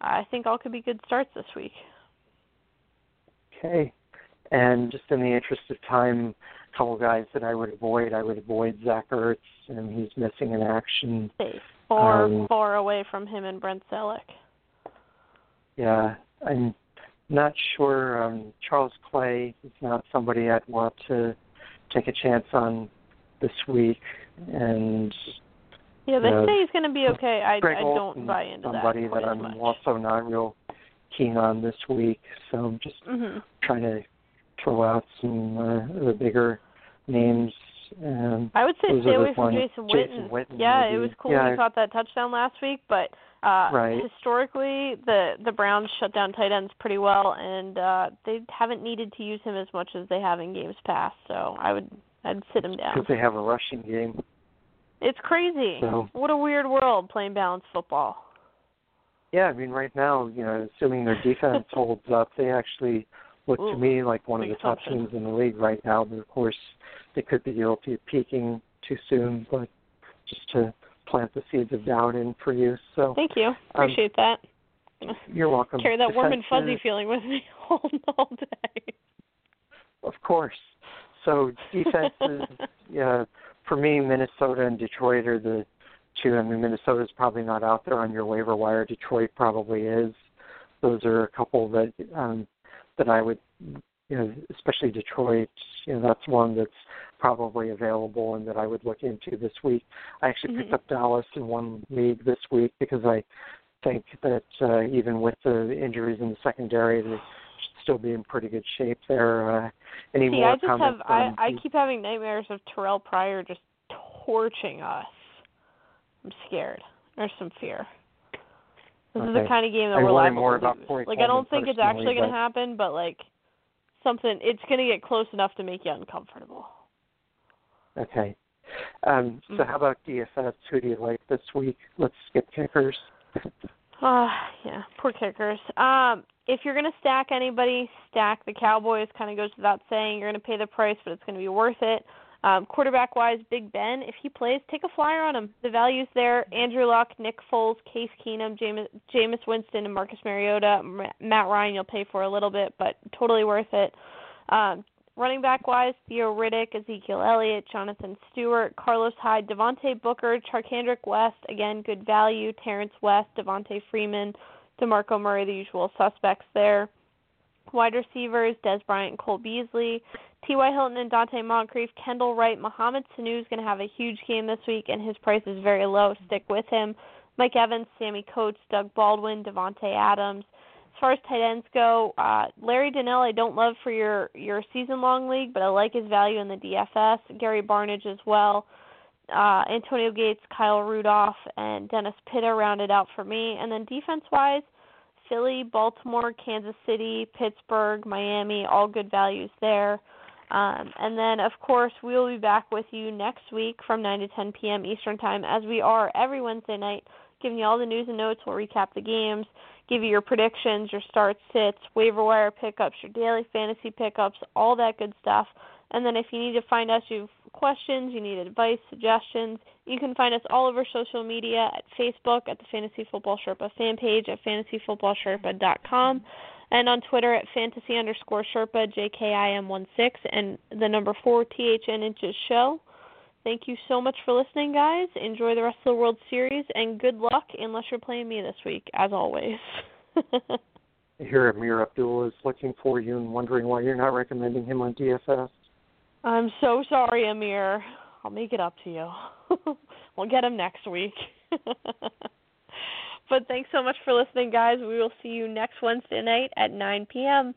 I think all could be good starts this week. Okay. And just in the interest of time, a couple guys that I would avoid. I would avoid Zach Ertz, and he's missing in action. Far, um, far away from him and Brent Celek. Yeah, I'm not sure. Um, Charles Clay is not somebody I'd want to take a chance on this week, and yeah, they uh, say he's going to be okay. I, I don't buy into somebody that quite that I'm much. also not real keen on this week. So I'm just hmm trying to throw out some uh, the bigger names. And I would say stay away from Jason Jason Witten. Witten, yeah, maybe. it was cool Yeah, he caught that touchdown last week, but uh Right. historically the the Browns shut down tight ends pretty well and uh they haven't needed to use him as much as they have in games past. So I would I'd sit him down. because they have a rushing game. It's crazy. So- What a weird world playing balanced football. Yeah, I mean, right now, you know, assuming their defense holds up, they actually look Ooh, to me like one of the top teams in the league right now. But of course, they could be guilty of peaking too soon. But just to plant the seeds of doubt in for you. So Thank you. Appreciate that. you're welcome. Carry that warm and fuzzy feeling with me all, all day. Of course. So defense is, yeah, for me, Minnesota and Detroit are the two. I mean, Minnesota's probably not out there on your waiver wire. Detroit probably is. Those are a couple that um, that I would, you know, especially Detroit. You know, that's one that's probably available and that I would look into this week. I actually picked Mhm. up Dallas in one league this week because I think that uh, even with the injuries in the secondary, they should still be in pretty good shape there. Uh, any See, more I just have I I keep having nightmares of Terrell Pryor just torching us. I'm scared. There's some fear. This is the kind of game that I we're liable more about. Corey Like I don't think it's actually going to happen, but like something it's going to get close enough to make you uncomfortable. Okay. Um, so Mhm. how about DFS? Who do you like this week? Let's skip kickers. Uh, yeah, poor kickers. Um, if you're gonna stack anybody, stack the Cowboys. Kind of goes without saying. You're gonna pay the price, but it's gonna be worth it. Um, quarterback wise, Big Ben. If he plays, take a flyer on him. The value's there. Andrew Luck, Nick Foles, Case Keenum, Jameis, Jameis Winston, and Marcus Mariota. Ma- Matt Ryan, you'll pay for a little bit, but totally worth it. Um, running back wise, Theo Riddick, Ezekiel Elliott, Jonathan Stewart, Carlos Hyde, Devontae Booker, Charcandrick West, again good value, Terrence West, Devonta Freeman, DeMarco Murray, the usual suspects there. Wide receivers, Dez Bryant and Cole Beasley, T.Y. Hilton and Donte Moncrief, Kendall Wright, Mohamed Sanu is going to have a huge game this week, and his price is very low. Stick with him. Mike Evans, Sammie Coates, Doug Baldwin, Davante Adams. As far as tight ends go, uh, Larry Donnell I don't love for your your season long league, but I like his value in the DFS. Gary Barnidge as well. Uh, Antonio Gates, Kyle Rudolph, and Dennis Pitta rounded out for me. And then defense wise, Philly, Baltimore, Kansas City, Pittsburgh, Miami, all good values there. Um, and then, of course, we will be back with you next week from 9 to 10 p.m. Eastern Time, as we are every Wednesday night, giving you all the news and notes. We'll recap the games, give you your predictions, your starts, sits, waiver wire pickups, your daily fantasy pickups, all that good stuff. And then if you need to find us, you have questions, you need advice, suggestions, you can find us all over social media at Facebook at the Fantasy Football Sherpa fan page at fantasyfootballsherpa.com. and on Twitter at fantasy underscore Sherpa JKIM16 and the number four THN inches show. Thank you so much for listening, guys. Enjoy the rest of the World Series and good luck unless you're playing me this week, as always. Here, Ameer Abdul is looking for you and wondering why you're not recommending him on DFS. I'm so sorry, Amir. I'll make it up to you. we'll get him next week. but thanks so much for listening, guys. We will see you next Wednesday night at 9 p.m.